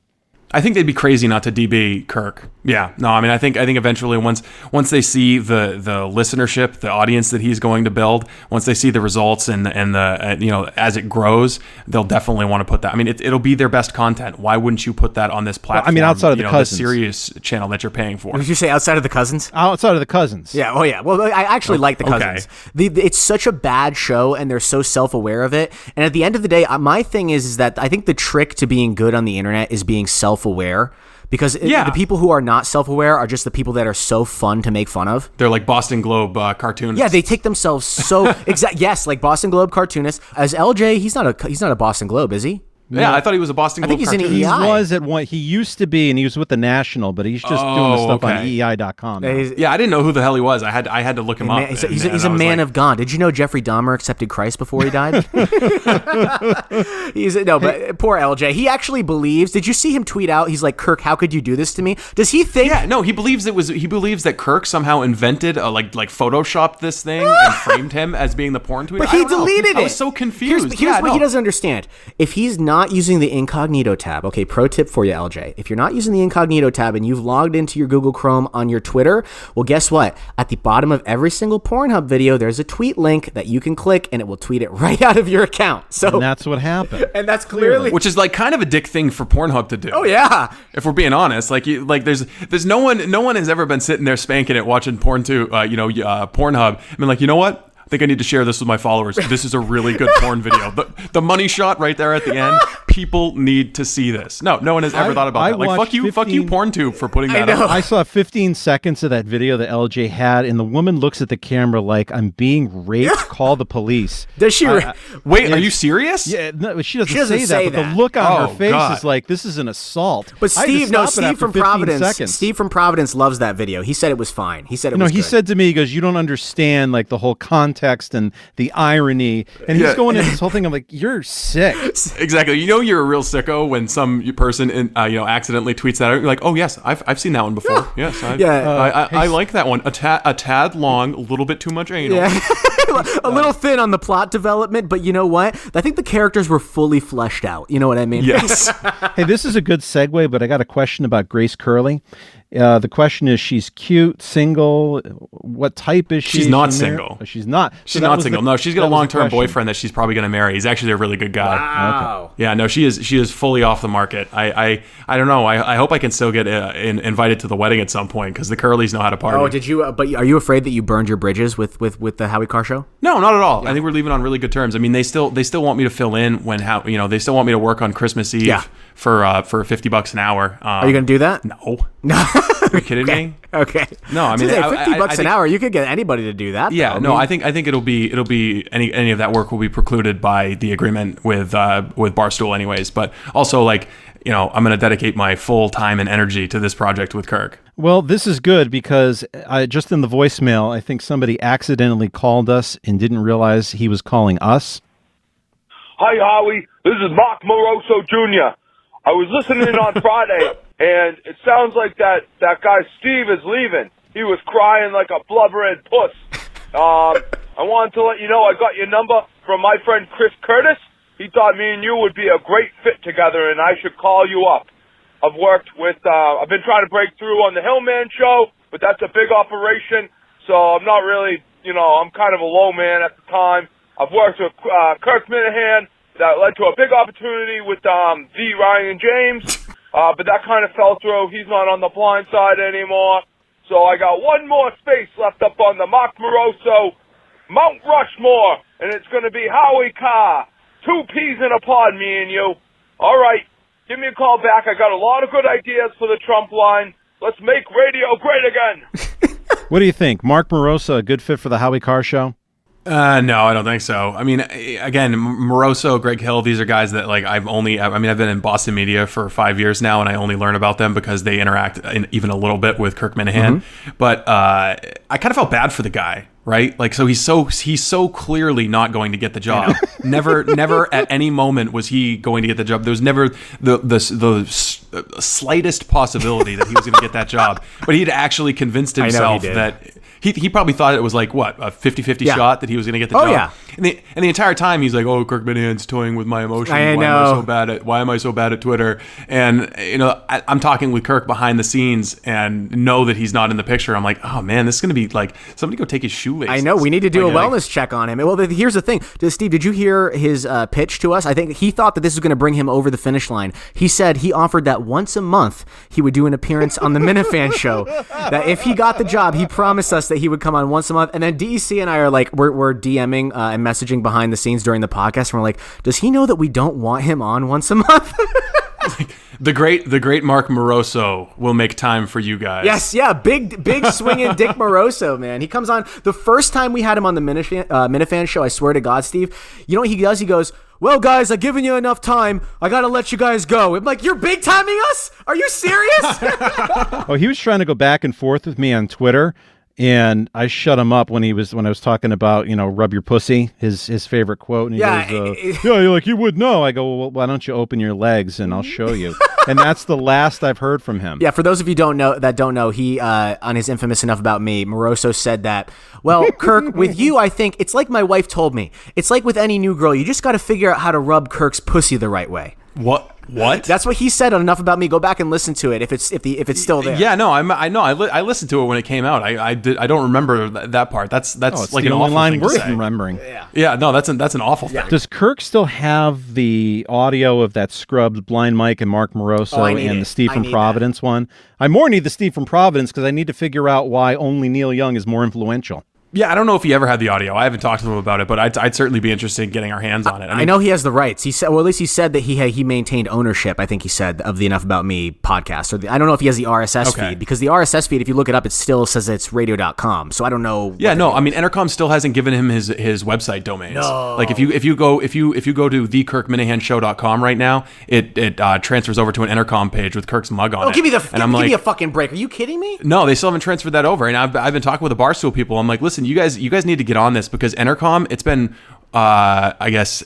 I think they'd be crazy not to DB Kirk. Yeah, no, I mean, I think I think eventually once once they see the the listenership, the audience that he's going to build, once they see the results and and the uh, you know as it grows, they'll definitely want to put that. I mean, it, it'll be their best content. Why wouldn't you put that on this platform? I mean, outside of the know, cousins. Sirius channel that you're paying for. Did you say outside of the cousins? Outside of the cousins. Yeah. Oh, yeah. Well, I actually like the okay. cousins. The, the- it's such a bad show, and they're so self-aware of it. And at the end of the day, uh, my thing is, is that I think the trick to being good on the internet is being self-aware. Because it- Yeah. the people who are not self-aware are just the people that are so fun to make fun of. They're like Boston Globe uh, cartoonists. Yeah, they take themselves so exact. Yes, like Boston Globe cartoonist. As LJ, he's not a he's not a Boston Globe, is he? Yeah, I thought he was a Boston I think he's an cartoonist. EI. He was at one. He used to be, and he was with the National, but he's just doing the Oh, stuff on okay. EI.com. now. Yeah, I didn't know who the hell he was. I had I had to look him man- up. he's a, and- he's a, and he's I a was man like- of God. Did you know Jeffrey Dahmer accepted Christ before he died? he's no, but poor LJ. He actually believes. Did you see him tweet out? He's like, Kirk, how could you do this to me? Does he think? Yeah, no, he believes it was. He believes that Kirk somehow invented, uh, like, like photoshopped this thing and framed him as being the porn tweeter. But I he don't know. deleted it. I was so Here's, confused. here's yeah, what no. he doesn't understand. If he's not using the incognito tab, okay, pro tip for you, LJ. If you're not using the incognito tab and you've logged into your Google Chrome on your Twitter, well, guess what? At the bottom of every single Pornhub video, there's a tweet link that you can click and it will tweet it right out of your account. So, and that's what happened. and that's clearly. Which is like kind of a dick thing for Pornhub to do. Oh yeah. If we're being honest, like you, like there's there's no one no one has ever been sitting there spanking it watching porn to uh, you know uh, Pornhub. I mean, like you know what? I think I need to share this with my followers. This is a really good porn video. The, the money shot right there at the end. People need to see this. No, no one has ever I- thought about I that. Like fuck you, fuck you, 15 PornTube for putting that know. up. I saw 15 seconds of that video that LJ had, and the woman looks at the camera like, "I'm being raped. Call the police." Does she? I- Wait, are you serious? Yeah, no, she doesn't, She doesn't say, say that, but the look on Oh, her face God. is like, "This is an assault." But I Steve, no, Steve from Providence. Seconds. Steve from Providence loves that video. He said it was fine. He said it was fine. no, was. he good. said to me, he goes, "You don't understand like the whole context and the irony." And he's Yeah. going into this whole thing. I'm like, "You're sick." Exactly. You know, you're a real sicko when some person in, uh, you know accidentally tweets that out. You're like, oh yes, I've, I've seen that one before. yes, I, Yeah. I, I, Uh, I like that one. A tad a tad long, a little bit too much anal. Yeah. a little thin on the plot development, but you know what? I think the characters were fully fleshed out. You know what I mean? Yes. hey, this is a good segue, but I got a question about Grace Curley. Uh, the question is: She's cute, single. What type is she? She's not Is she mar- single. Oh, She's not. She's So that not was the- single. no, she's got a long term boyfriend that she's probably going to marry. He's actually a really good guy. Wow. Yeah, no, she is. She is fully off the market. I, I, I don't know. I, I hope I can still get uh, in, invited to the wedding at some point because the Curleys know how to party. Oh, did you? Uh, but are you afraid that you burned your bridges with with with the Howie Carr show? No, not at all. I think we're leaving on really good terms. I mean, they still they still want me to fill in when how you know they still want me to work on Christmas Eve Yeah. For uh, for fifty bucks an hour. Um, Are you going to do that? No. No. Are you kidding me? Okay. No, I mean, Say, fifty I- I bucks an think- hour. You could get anybody to do that. Yeah, though. no, mean- I think I think it'll be it'll be any any of that work will be precluded by the agreement with uh, with Barstool, anyways. But also, like you know, I'm going to dedicate my full time and energy to this project with Kirk. Well, this is good because I, just in the voicemail, I think somebody accidentally called us and didn't realize he was calling us. Hi, Howie. This is Mark Moroso Jr. I was listening on Friday, and it sounds like that, that guy Steve is leaving. He was crying like a blubbering puss. Um, I wanted to let you know I got your number from my friend Chris Curtis. He thought me and you would be a great fit together, and I should call you up. I've worked with, uh, I've been trying to break through on the Hillman show, but that's a big operation, so I'm not really, you know, I'm kind of a low man at the time. I've worked with uh, Kirk Minihane. That led to a big opportunity with um, the Ryan James, uh, but that kind of fell through. He's not on the blind side anymore. So I got one more space left up on the Mark Moroso Mount Rushmore, and it's going to be Howie Carr. Two peas in a pod, me and you. All right, give me a call back. I got a lot of good ideas for the Trump line. Let's make radio great again. What do you think, Mark Moroso, a good fit for the Howie Carr show? Uh, no, I don't think so. I mean, again, Moroso, Greg Hill, these are guys that like I've only. I mean, I've been in Boston media for five years now, and I only learn about them because they interact in, even a little bit with Kirk Minihane. But uh, I kind of felt bad for the guy, right? Like, so he's so he's so clearly not going to get the job. never, never at any moment was he going to get the job. There was never the the the slightest possibility that he was going to get that job. But he'd actually convinced himself that he, he probably thought it was like what a 50-50 Yeah. shot that he was going to get the Oh, job. yeah. And the, and the entire time he's like, "Oh, Kirk Minihane's toying with my emotions. I why am I so bad at Why am I so bad at Twitter?" And you know, I, I'm talking with Kirk behind the scenes and know that he's not in the picture. I'm like, "Oh man, this is going to be like somebody go take his shoelaces." I know we need to do Like, a like- wellness check on him. Well, here's the thing, Steve. Did you hear his uh, pitch to us? I think he thought that this was going to bring him over the finish line. He said he offered that once a month he would do an appearance on the Minifan show. That if he got the job, he promised us that he would come on once a month. And then DEC and I are like, we're, we're DMing uh, and messaging behind the scenes during the podcast, and we're like, does he know that we don't want him on once a month? the great the great Mark Moroso will make time for you guys. Yes, yeah, big, big swinging Dick Moroso, man. He comes on the first time we had him on the Minifan, uh, Minifan show. I swear to God, Steve. You know what he does? He goes, "Well, guys, I've given you enough time. I gotta let you guys go." I'm like, "You're big timing us? Are you serious?" Oh, he was trying to go back and forth with me on Twitter, and I shut him up when he was when I was talking about you know rub your pussy, his his favorite quote. And he Yeah, goes, uh, yeah, you're like you would know. I go, well, why don't you open your legs and I'll show you. and that's the last I've heard from him. yeah, for those of you don't know that don't know, he uh, on his infamous enough about me, Moroso said that. Well, Kirk, with you, I think it's like my wife told me. It's like with any new girl, you just got to figure out how to rub Kirk's pussy the right way. What? What? That's what he said on enough about me. Go back and listen to it if it's if the if it's still there. Yeah, no, I'm, I know. I, li- I listened to it when it came out. I, I did. I don't remember th- that part. That's that's Oh, like an only awful line thing to we're say. remembering. Yeah, yeah, no, that's an, that's an awful thing. Does Kirk still have the audio of that scrubbed blind Mike and Mark Moroso Oh, and it. the Steve I from need Providence one? I more need the Steve from Providence because I need to figure out why only Neil Young is more influential. Yeah, I don't know if he ever had the audio. I haven't talked to him about it, but I'd, I'd certainly be interested in getting our hands on it. I know he has the rights. He said, well, at least he said that he had, he maintained ownership. I think he said of the Enough About Me podcast. Or the, I don't know if he has the RSS Okay. feed because the RSS feed, if you look it up, it still says it's radio.com. So I don't know. Yeah, no, I mean, Entercom still hasn't given him his his website domains. No. Like if you if you go if you if you go to thekirkminahanshow.com right now, it it uh, transfers over to an Entercom page with Kirk's mug on Oh, it. give me the and give, I'm give like, me a fucking break. Are you kidding me? No, they still haven't transferred that over. And I've, I've been talking with the Barstool people. I'm like, listen, you guys, you guys need to get on this because Entercom, it's been, uh, I guess,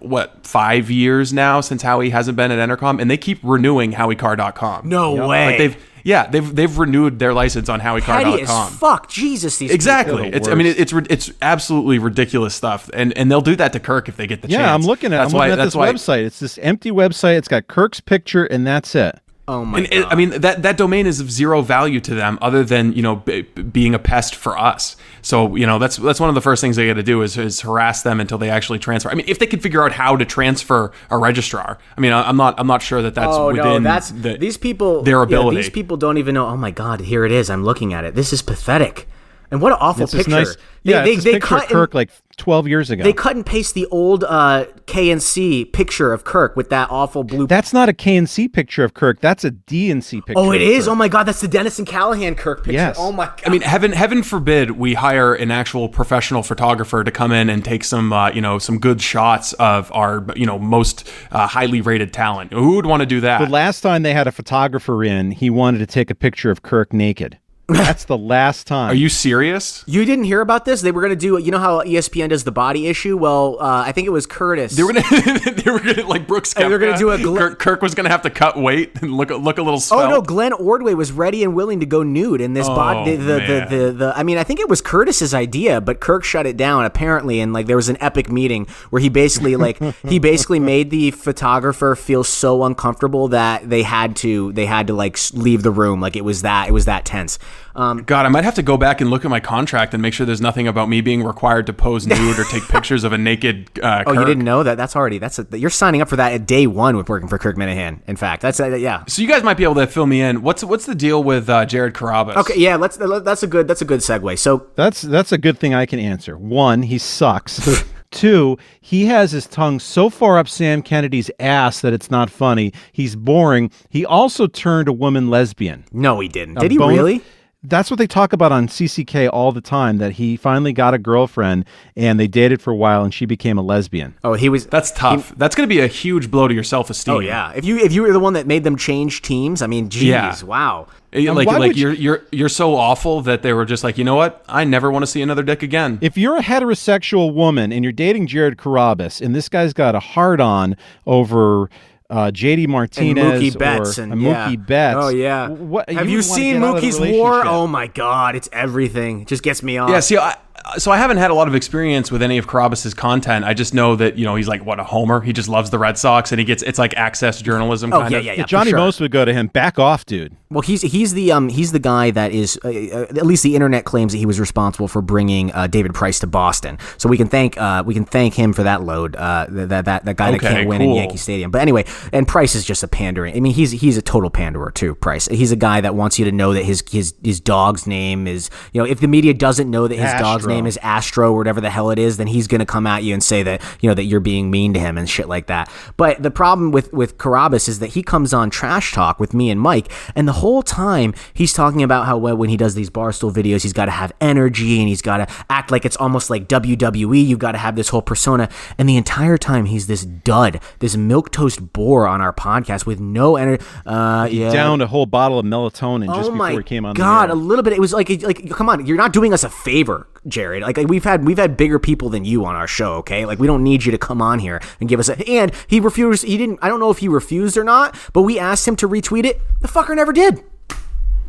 what five years now since Howie hasn't been at Entercom, and they keep renewing HowieCarr.com. No way. Like they've yeah they've they've renewed their license on Petty as HowieCarr.com. fuck. Jesus, these Exactly. people. It's I mean it- it's it's absolutely ridiculous stuff, and and they'll do that to Kirk if they get the yeah, chance. I'm looking at. That's I'm why. looking at that's this why. website. It's this empty website. It's got Kirk's picture, and that's it. Oh my And it, I mean that that domain is of zero value to them, other than you know b- being a pest for us. So you know that's that's one of the first things they got to do is, is harass them until they actually transfer. I mean, if they could figure out how to transfer a registrar, I mean, I- I'm not I'm not sure that that's oh within no, that's the, these people. their yeah, ability. these people don't even know. Oh my god, here it is. I'm looking at it. This is pathetic. And what an awful It's this picture. nice. They, yeah, they, it's they picture of cut Kirk and, like 12 years ago. they cut and paste the old uh, KNC picture of Kirk with that awful blue. That's not a KNC picture of Kirk. That's a DNC picture. oh, it of is. Kirk. Oh my god, that's the Dennis and Callahan Kirk picture. Yes. Oh my god. I mean, heaven heaven forbid we hire an actual professional photographer to come in and take some uh, you know some good shots of our you know most uh, highly rated talent. Who would want to do that? The last time they had a photographer in, he wanted to take a picture of Kirk naked. That's the last time. Are you serious? You didn't hear about this? They were going to do, you know how ESPN does the body issue? Well, uh, I think it was Curtis. They were gonna, they were gonna like Brooks. And they're gonna do a gl- Kirk, Kirk was gonna have to cut weight and look look a little. Oh no, Glenn Ordway was ready and willing to go nude in this Oh, body. The the, the, the the I mean, I think it was Curtis's idea, but Kirk shut it down apparently, and like there was an epic meeting where he basically like he basically made the photographer feel so uncomfortable that they had to they had to like leave the room. Like it was that it was that tense. Um, God, I might have to go back and look at my contract and make sure there's nothing about me being required to pose nude or take pictures of a naked. Uh, oh, you didn't know that? That's already that's a, you're signing up for that at day one with working for Kirk Minihane. In fact, that's uh, yeah. So you guys might be able to fill me in. What's what's the deal with uh, Jared Carrabis? Okay, yeah, let's that's a good that's a good segue. So That's that's a good thing I can answer. One, he sucks. Two, he has his tongue so far up Sam Kennedy's ass that it's not funny. He's boring. He also turned a woman lesbian. no, he didn't. A Did he bona- really? That's what they talk about on CCK all the time. That he finally got a girlfriend and they dated for a while, and she became a lesbian. Oh, he was. That's tough. That's going to be a huge blow to your self esteem. Oh yeah, if you if you were the one that made them change teams, I mean, geez, Yeah. wow. Eh, like why like would you- you're you're you're so awful that they were just like you know what I never want to see another dick again. If you're a heterosexual woman and you're dating Jared Carrabis, and this guy's got a hard on over uh, JD Martinez Mookie Betts or and yeah. Mookie Betts, Oh yeah. what, Have would you seen get out of the Mookie's War? Oh my god, it's everything. It just gets me off. Yeah, see, I, so I haven't had a lot of experience with any of Carrabis's content. I just know that you know he's like what a homer. He just loves the Red Sox, and he gets it's like access journalism. Oh, kind yeah, of. yeah, yeah. Johnny sure. Most would go to him. Back off, dude. Well, he's he's the um he's the guy that is uh, uh, at least the internet claims that he was responsible for bringing uh, David Price to Boston. So we can thank uh, we can thank him for that load. Uh, that that that guy that Okay, can't win in. Yankee Stadium. But anyway, and Price is just a pandering. I mean, he's he's a total panderer too. Price. He's a guy that wants you to know that his his his dog's name is you know if the media doesn't know that his dog's Astro. Name is Astro or whatever the hell it is, then he's gonna come at you and say that you know that you're being mean to him and shit like that. But the problem with with Carrabis is that he comes on trash talk with me and Mike, and the whole time he's talking about how well, when he does these barstool videos, he's got to have energy and he's got to act like it's almost like WWE. You've got to have this whole persona, and the entire time he's this dud, this milk toast bore on our podcast with no energy. Uh, yeah. Downed a whole bottle of melatonin just oh before he came on. god a little bit it was like like come on you're not doing us a favor jared. Like we've had we've had bigger people than you on our show okay? Like we don't need you to come on here and give us a and he refused he didn't i don't know if he refused or not but we asked him to retweet it. The fucker never did.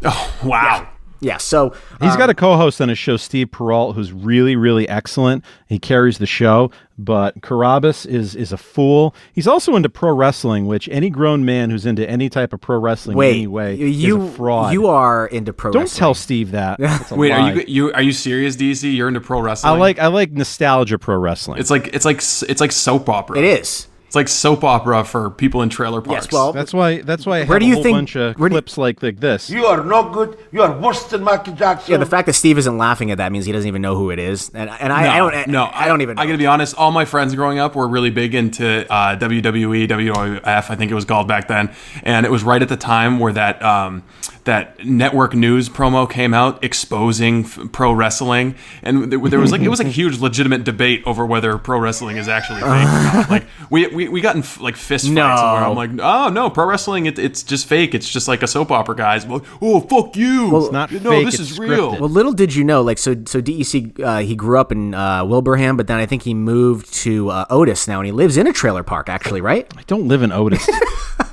Oh wow. yeah so He's um, got a co-host on his show, Steve Perrault, who's really, really excellent. He carries the show, but Carrabis is is a fool. He's also into pro wrestling, which any grown man who's into any type of pro wrestling wait anyway you is a fraud. you are into pro wrestling. Don't wrestling. tell Steve that. Wait, lie. are you you are you serious, DC? You're into pro wrestling? I like I like nostalgia pro wrestling. It's like it's like it's like soap opera. it is It's like soap opera for people in trailer parks. yes well that's why that's why I have Where do a you whole think- bunch of where do you- clips like like this. You are no good. You are worse than Michael Jackson. yeah the fact that steve isn't laughing at that means he doesn't even know who it is and, and I, no, I don't no, I, don't even know. I gotta be honest. All my friends growing up were really big into uh, WWE, WWF. I think it was called back then, and it was right at the time where that um, that network news promo came out exposing f- pro wrestling, and there, there was like it was like a huge legitimate debate over whether pro wrestling is actually fake. Like we we, we got in f- like fist fights No. where I'm like, oh no, pro wrestling it, it's just fake. It's just like a soap opera, guys. Well, oh fuck you. It's not no, fake, this it's is real. Well, little did you know, like, so, so DEC, uh, he grew up in uh, Wilbraham, but then I think he moved to uh, Otis now, and he lives in a trailer park, actually, right? I don't live in Otis.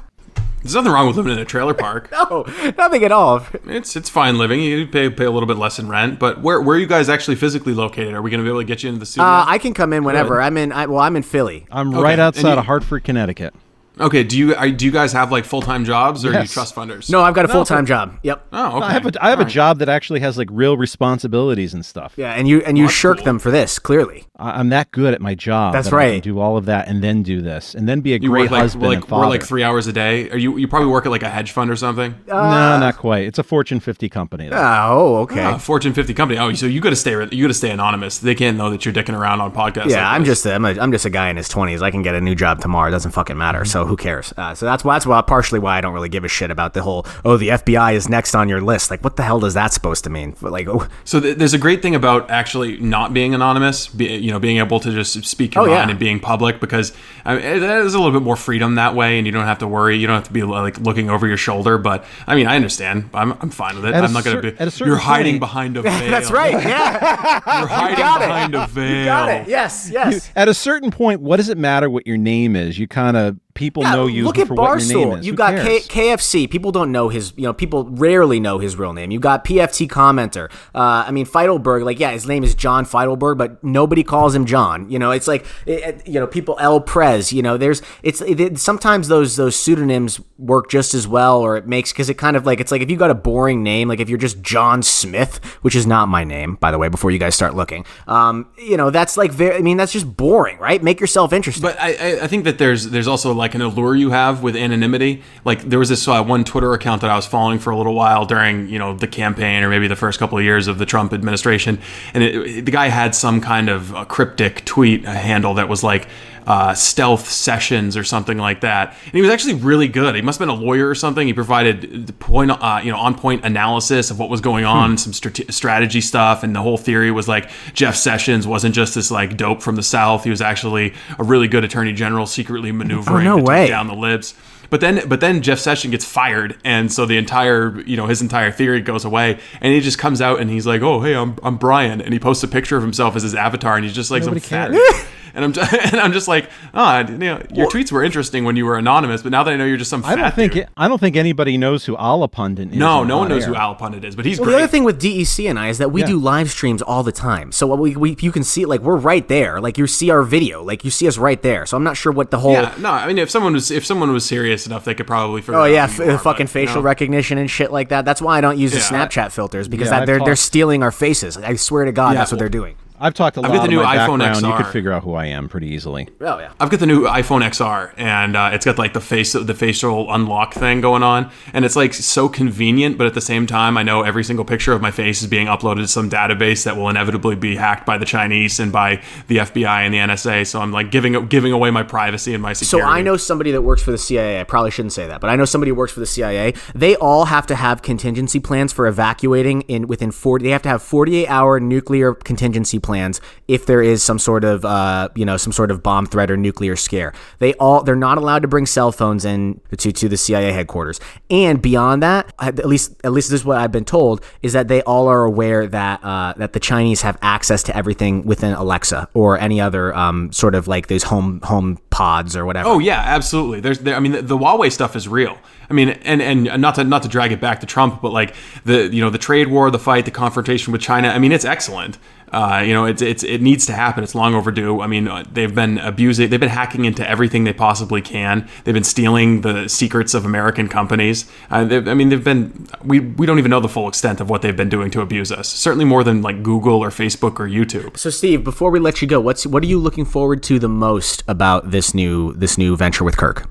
There's nothing wrong with living in a trailer park. No, nothing at all. It's it's fine living. You pay pay a little bit less in rent, but where where are you guys actually physically located? Are we going to be able to get you into the studio? Uh, I can come in whenever. Good. I'm in. I, well, I'm in Philly. I'm Okay, right outside you- of Hartford, Connecticut. Okay, do you are, do you guys have like full time jobs or are you trust funders? No, I've got a No, full time job. Yep. Oh, okay. I have a I have All a right. job that actually has like real responsibilities and stuff. Yeah, and you and you that's shirk cool. them for this. Clearly, I, I'm that good at my job. That's that I can right. do all of that and then do this and then be a You great work like husband like and father. we're like three hours a day. Are you you probably work at like a hedge fund or something? no, not quite. It's a Fortune 50 company. though. oh, okay. Uh, Fortune 50 company. Oh, so you got to stay you got to stay anonymous. They can't know that you're dicking around on podcasts. yeah, like I'm this. just a, I'm, a, I'm just a guy in his 20s. I can get a new job tomorrow. It doesn't fucking matter. So who cares? Uh, so that's why that's why partially why I don't really give a shit about the whole oh the FBI is next on your list. Like what the hell does that supposed to mean? Like oh, So th- there's a great thing about actually not being anonymous, be, you know, being able to just speak your Oh, yeah. mind and being public because I mean, there's a little bit more freedom that way, and you don't have to worry. You don't have to be like looking over your shoulder. But I mean, I understand. I'm, I'm fine with it. At a I'm not going to be. at a certain You're hiding point- behind a veil. that's right. Yeah, You're hiding got it. behind a veil. you got it. Yes, yes. At a certain point, what does it matter what your name is? You kind of people Yeah, know you look for at what your name Barstool. is. You've Who got K- KFC. People don't know his. You know, people rarely know his real name. You got PFT commenter. Uh, I mean, Feidelberg. Like, yeah, his name is John Feidelberg, but nobody calls him John. You know, it's like, it, it- you know, people El Prez. You know, there's. It's it, sometimes those those pseudonyms work just as well, or it makes because it kind of like it's like if you got a boring name, like if you're just John Smith, which is not my name, by the way. Before you guys start looking, um, you know, that's like very. I mean, that's just boring, right? Make yourself interesting. But I, I- I think that there's there's also like an allure you have with anonymity. Like there was this uh, one Twitter account that I was following for a little while during you know the campaign or maybe the first couple of years of the Trump administration, and it, the guy had some kind of uh cryptic tweet handle that was like. Uh, stealth sessions or something like that, and he was actually really good. He must have been a lawyer or something. He provided the point, uh, you know, on point analysis of what was going on, some strate- strategy stuff, and the whole theory was like Jeff Sessions wasn't just this like dope from the South. He was actually a really good attorney general, secretly maneuvering Oh, no way. down the libs. But then, but then Jeff Sessions gets fired, and so the entire, you know, his entire theory goes away. And he just comes out and he's like, "Oh, hey, I'm I'm Brian," and he posts a picture of himself as his avatar, and he's just like Nobody some fat. cares. dude. and I'm just, and I'm just like, ah, oh, you know, your tweets were interesting when you were anonymous, but now that I know you're just some fat I don't think dude- it, I don't think anybody knows who Allahpundit is. no, no one knows air. who Al Pundit is, but he's Well, great. the other thing with DEC and I is that we Yeah. do live streams all the time. So we, we you can see like we're right there. Like you see our video. Like you see us right there. So I'm not sure what the whole yeah, no, I mean, if someone was if someone was serious enough, they could probably figure. Oh out yeah, f- are, fucking but, you facial know. recognition and shit like that. That's why I don't use the Yeah, I- Snapchat filters because Yeah, that they're they're stealing our faces. I swear to God, Yeah, that's what well- they're doing. I've talked a lot I've got the new iPhone background. You could figure out who I am pretty easily. Oh yeah. I've got the new iPhone XR, and uh, it's got like the face, the facial unlock thing going on, and it's like so convenient. But at the same time, I know every single picture of my face is being uploaded to some database that will inevitably be hacked by the Chinese and by the FBI and the NSA. So I'm like giving giving away my privacy and my security. So. I know somebody that works for the CIA. I probably shouldn't say that, but I know somebody who works for the CIA. They all have to have contingency plans for evacuating in within 40 they have to have 48 hour nuclear contingency plans if there is some sort of uh, you know, some sort of bomb threat or nuclear scare. They all they're not allowed to bring cell phones in to to the CIA headquarters. And beyond that, at least at least this is what I've been told is that they all are aware that uh, that the Chinese have access to everything within Alexa or any other um, sort of like those home home pods or whatever. Oh yeah, absolutely. There's, there, I mean, the, the Huawei stuff is real. I mean, and and not to not to drag it back to Trump, but like the you know the trade war, the fight, the confrontation with China. I mean, it's excellent. Uh, you know, it's it's it needs to happen. It's long overdue. I mean, uh, they've been abusing, they've been hacking into everything they possibly can. They've been stealing the secrets of American companies. Uh, I mean, they've been we we don't even know the full extent of what they've been doing to abuse us. Certainly more than like Google or Facebook or YouTube. So Steve, before we let you go, what's what are you looking forward to the most about this new this new venture with Kirk?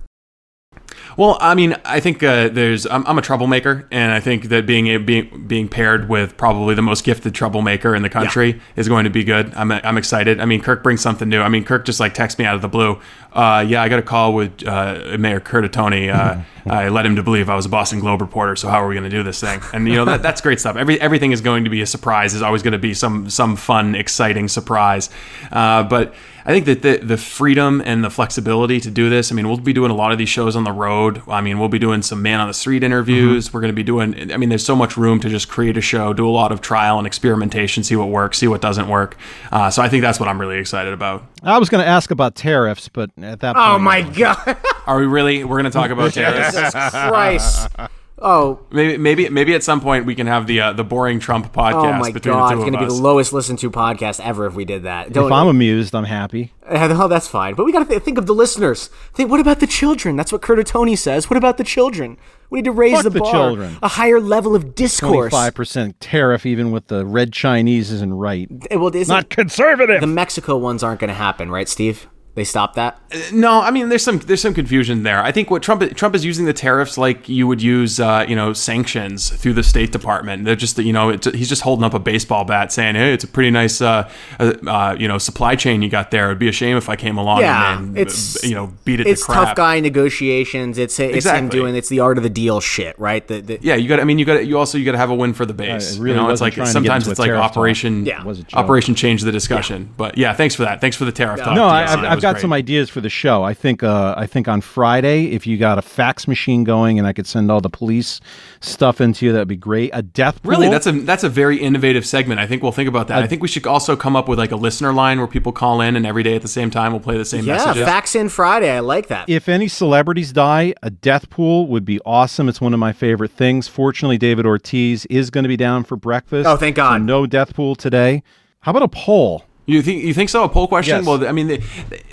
Well, I mean, I think uh, there's. I'm, I'm a troublemaker, and I think that being being being paired with probably the most gifted troublemaker in the country is going to be good. I'm I'm excited. I mean, Kirk brings something new. I mean, Kirk just like texts me out of the blue. Uh, yeah, I got a call with uh, Mayor Curtatone. Uh, I led him to believe I was a Boston Globe reporter. So how are we going to do this thing? And you know that that's great stuff. Every everything is going to be a surprise. Is always going to be some some fun, exciting surprise. Uh, but I think that the, the freedom and the flexibility to do this. I mean, we'll be doing a lot of these shows on the road. I mean, we'll be doing some man on the street interviews. We're going to be doing. I mean, there's so much room to just create a show, do a lot of trial and experimentation, see what works, see what doesn't work. Uh, so I think that's what I'm really excited about. I was going to ask about tariffs, but at that point, Oh my god. Are we really? We're going to talk about tariffs. Jesus Christ. Oh. Maybe, maybe, maybe at some point we can have the uh, the boring Trump podcast Oh my between god, the it's going to be us. the lowest listened to podcast ever if we did that. if I'm amused, I'm happy. Oh, that's fine. But we got to th- think of the listeners. Think, what about the children? That's what Curtatone says. What about the children? We need to raise Fuck the the bar, children. a higher level of discourse. Twenty-five percent tariff, even with the red Chinese, isn't right. Well, isn't- Not conservative. The Mexico ones aren't going to happen, right, Steve? They stopped that. No, I mean there's some there's some confusion there. I think what Trump Trump is using the tariffs like you would use uh, you know sanctions through the State Department. They're just you know it's, he's just holding up a baseball bat saying hey it's a pretty nice uh, uh, uh, you know supply chain you got there. It'd be a shame if I came along Yeah, and, and it's you know beat it It's to crap. tough guy negotiations. It's it's him Exactly. doing. It's the art of the deal shit, right? The, the, Yeah, you got. I mean, you got. You also you got to have a win for the base. it really you know, it's like trying to get sometimes it's like operation. Yeah. It was a joke. Operation change the discussion. But yeah, thanks for that. Thanks for the tariff talk. No, I, I've, I've was got great. some ideas for the show. I think uh, I think on Friday, if you got a fax machine going and I could send all the police stuff into you, that'd be great. A death pool. Really, that's a that's a very innovative segment. I think we'll think about that. I think we should also come up with like a listener line where people call in and every day at the same time we'll play the same yeah. messages. Fax in Friday. I like that. if any celebrities die, a death pool would be awesome. It's one of my favorite things. Fortunately, David Ortiz is going to be down for breakfast. Oh, thank God. So no death pool today. How about a poll? You think you think so? A poll question? Yes. Well, I mean, the,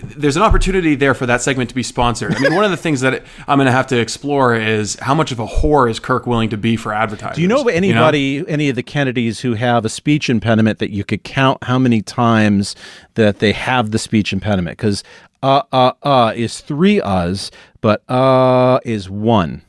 there's an opportunity there for that segment to be sponsored. I mean, one of the things that I'm going to have to explore is how much of a whore is Kirk willing to be for advertisers? Do you know of anybody, any of the Kennedys who have a speech impediment that you could count how many times that they have the speech impediment? Because uh, uh, uh is three uhs, but uh is one.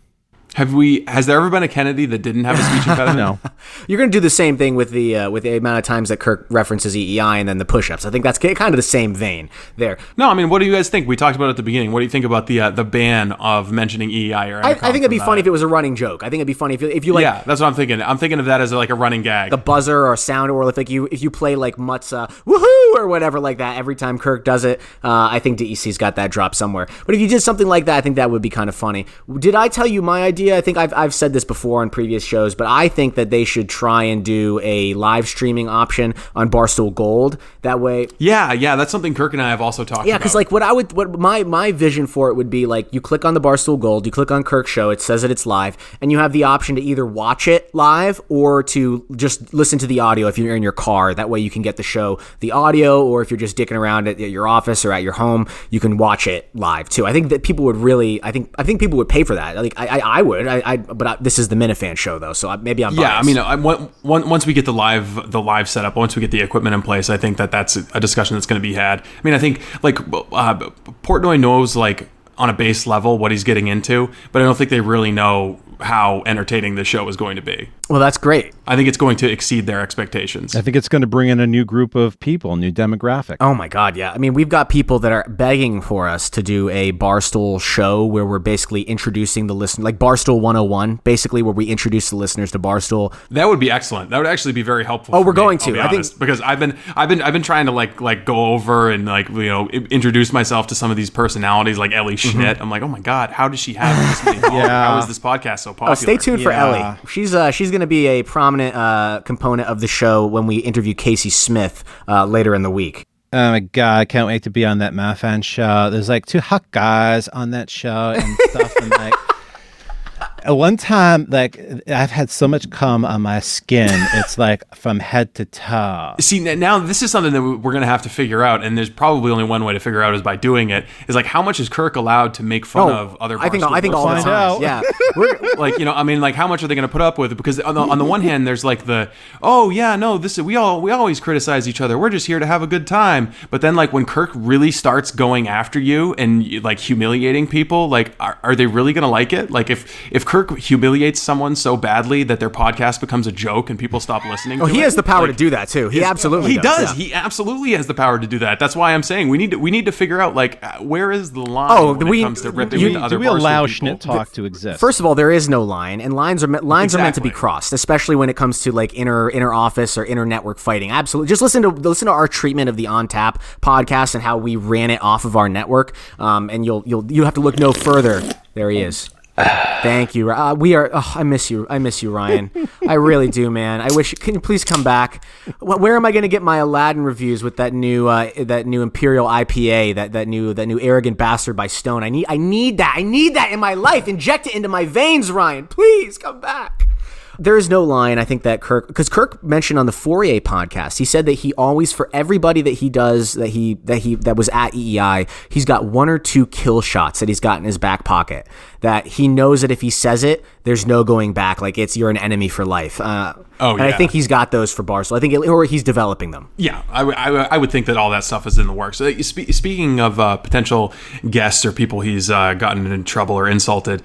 Have we? Has there ever been a Kennedy that didn't have a speech impediment? No. You're going to do the same thing with the uh, with the amount of times that Kirk references EEI and then the push-ups. I think that's kind of the same vein there. No, I mean, what do you guys think? We talked about it at the beginning. What do you think about the uh, the ban of mentioning EEI or I, I think it'd be funny that? if it was a running joke. I think it'd be funny if you, if you like yeah, that's what I'm thinking. I'm thinking of that as like a running gag. the buzzer or sound or if like you if you play like Mutt's uh, woohoo or whatever like that every time Kirk does it. Uh, I think DEC's got that drop somewhere. But if you did something like that, I think that would be kind of funny. Did I tell you my idea? I think I've I've said this before on previous shows, but I think that they should try and do a live streaming option on Barstool Gold. That way, yeah, yeah, that's something Kirk and I have also talked yeah, because like what I would, what my my vision for it would be like, you click on the Barstool Gold, you click on Kirk Show, it says that it's live, and you have the option to either watch it live or to just listen to the audio if you're in your car. That way, you can get the show, the audio, or if you're just dicking around at, your office or at your home, you can watch it live too. I think that people would really, I think, I think people would pay for that. Like I, I, I would, I, I but I, this is the Minifan show though, so maybe I'm yeah, I mean, I, one, once we get the live the live setup, once we get the equipment in place, I think that that's a discussion that's going to be had. I mean, I think like uh, Portnoy knows like on a base level what he's getting into, but I don't think they really know how entertaining the show is going to be. well, that's great. I think it's going to exceed their expectations. I think it's going to bring in a new group of people, new demographic. Oh my God, yeah. I mean, we've got people that are begging for us to do a Barstool show where we're basically introducing the listener, like Barstool 101, basically where we introduce the listeners to Barstool. That would be excellent. That would actually be very helpful. Oh, for we're me, going to. be I think- because I've been I've been I've been trying to like like go over and like you know introduce myself to some of these personalities like Ellie Mm-hmm. I'm like, oh my god, how does she have this many followers? Yeah. How is this podcast so popular? Oh, stay tuned for Ellie. She's uh, she's going to be a prominent uh, component of the show when we interview Casey Smith uh, later in the week. Oh my god, I can't wait to be on that Mafan show. There's like two hot guys on that show and stuff, and like Uh, One time, like I've had so much cum on my skin, it's like from head to toe. See now, this is something that we- we're going to have to figure out, and there's probably only one way to figure out is by doing it. Is like how much is Kirk allowed to make fun Oh, of other? I think- I think all the time, yeah. We're- like you know, I mean, like how much are they going to put up with? Because on the, on the one hand, there's like the oh yeah, no, this is we all we always criticize each other. We're just here to have a good time. But then like when Kirk really starts going after you and like humiliating people, like are, are they really going to like it? Like if if Kirk humiliates someone so badly that their podcast becomes a joke and people stop listening. Oh, to he it, has the power like, to do that too. He absolutely he does. does. yeah. He absolutely has the power to do that. That's why I'm saying we need to we need to figure out like uh, where is the line Oh, when we- it comes to ripping you- into do we allow Barstool people. Schnitt talk to exist? First of all, there is no line, and lines are me- lines are meant to be crossed, especially when it comes to like inner inner office or inner network fighting. Absolutely, just listen to listen to our treatment of the On Tap podcast and how we ran it off of our network, um, and you'll you'll you have to look no further. There he is. Thank you. Uh, we are. Oh, I miss you. I miss you, Ryan. I really do, man. I wish. Can you please come back? Where am I going to get my Aladdin reviews with that new uh, that new Imperial IPA? That that new that new arrogant bastard by Stone. I need. I need that. I need that in my life. Inject it into my veins, Ryan. Please come back. There is no line. I think that Kirk, because Kirk mentioned on the Fourier podcast, he said that he always, for everybody that he does, that he that he that was at EEI, he's got one or two kill shots that he's got in his back pocket. That he knows that if he says it, there's no going back. Like it's you're an enemy for life. Uh, Oh, and I think he's got those for Barstool. I think, it, or he's developing them. Yeah, I, w- I w- I would think that all that stuff is in the works. Uh, spe- speaking of uh, potential guests or people he's uh, gotten in trouble or insulted,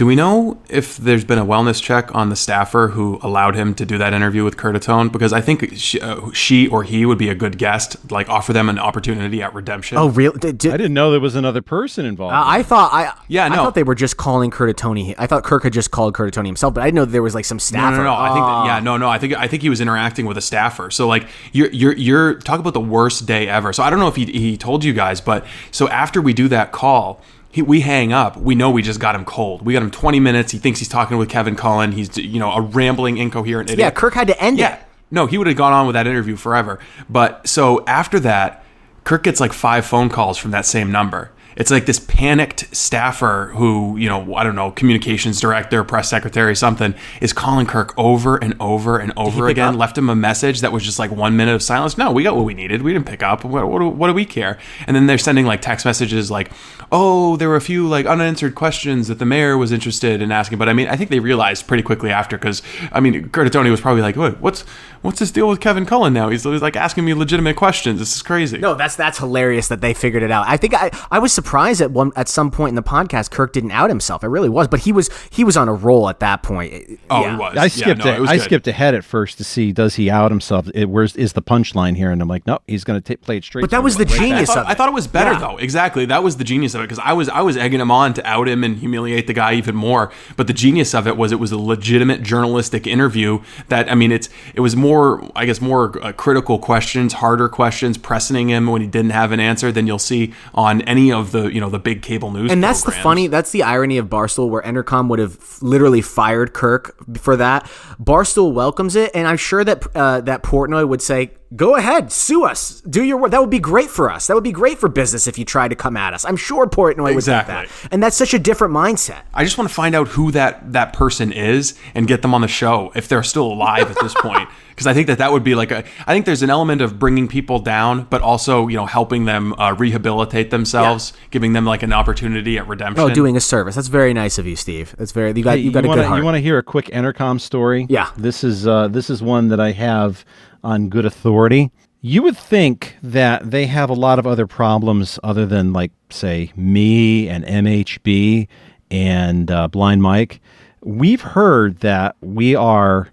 do we know if there's been a wellness check on the staffer who allowed him to do that interview with Curtatone? Because I think she, uh, she or he would be a good guest. Like offer them an opportunity at redemption. Oh, real? I didn't know there was another person involved. Uh, I thought I Yeah, I thought they were just calling Curtatone. I thought Kirk had just called Curtatone himself, but I didn't know there was like some No, staffer. no, no. I think that, Ah. yeah, no, no. I think I think he was interacting with a staffer. So like you're you're you're talk about the worst day ever. So I don't know if he he told you guys, but so after we do that call. He, we hang up. We know we just got him cold. We got him 20 minutes. He thinks he's talking with Kevin Cullen. He's you know a rambling, incoherent idiot. Yeah, Kirk had to end yeah. it. No, he would have gone on with that interview forever. But so after that, Kirk gets like five phone calls from that same number. It's like this panicked staffer who, you know, I don't know, communications director, press secretary, something, is calling Kirk over and over and over again. Left him a message that was just like one minute of silence. No, we got what we needed. We didn't pick up. What, what, do, what do we care? And then they're sending like text messages like, oh, there were a few like unanswered questions that the mayor was interested in asking. But I mean, I think they realized pretty quickly after because, I mean, Curtatone was probably like, what, what's, what's this deal with Kevin Cullen now? He's, he's like asking me legitimate questions. This is crazy. No, that's that's hilarious that they figured it out. I think I, I was surprised at one at some point in the podcast Kirk didn't out himself. I really was, but he was he was on a roll at that point. Oh, Yeah. he was. I Yeah, skipped no, it. it was I good. skipped ahead at first to see does he out himself. It, where's is the punchline here? And I'm like, nope, he's going to play it straight. But that was him. the Right back. I genius thought. I thought it was better Yeah. though. Exactly, that was the genius of it because I was I was egging him on to out him and humiliate the guy even more. But the genius of it was it was a legitimate journalistic interview. That I mean, it's it was more I guess more uh, critical questions, harder questions, pressing him when he didn't have an answer than you'll see on any of the you know the big cable news. And that's the funny, that's the irony of Barstool, where Entercom would have literally fired Kirk for that. Barstool welcomes it, and I'm sure that uh, that Portnoy would say, "Go ahead, sue us, do your work. That would be great for us. That would be great for business if you tried to come at us." I'm sure Portnoy would think that, and that's such a different mindset. I just want to find out who that that person is and get them on the show if they're still alive at this point. Because I think that that would be like a. I think there's an element of bringing people down, but also you know helping them uh, rehabilitate themselves, giving them like an opportunity at redemption. Oh, doing a service. That's very nice of you, Steve. That's very you got Hey, you got a wanna, good heart. You want to hear a quick Entercom story? Yeah. This is uh, this is one that I have on good authority. You would think that they have a lot of other problems other than like say me and MHB and uh, Blind Mike. We've heard that we are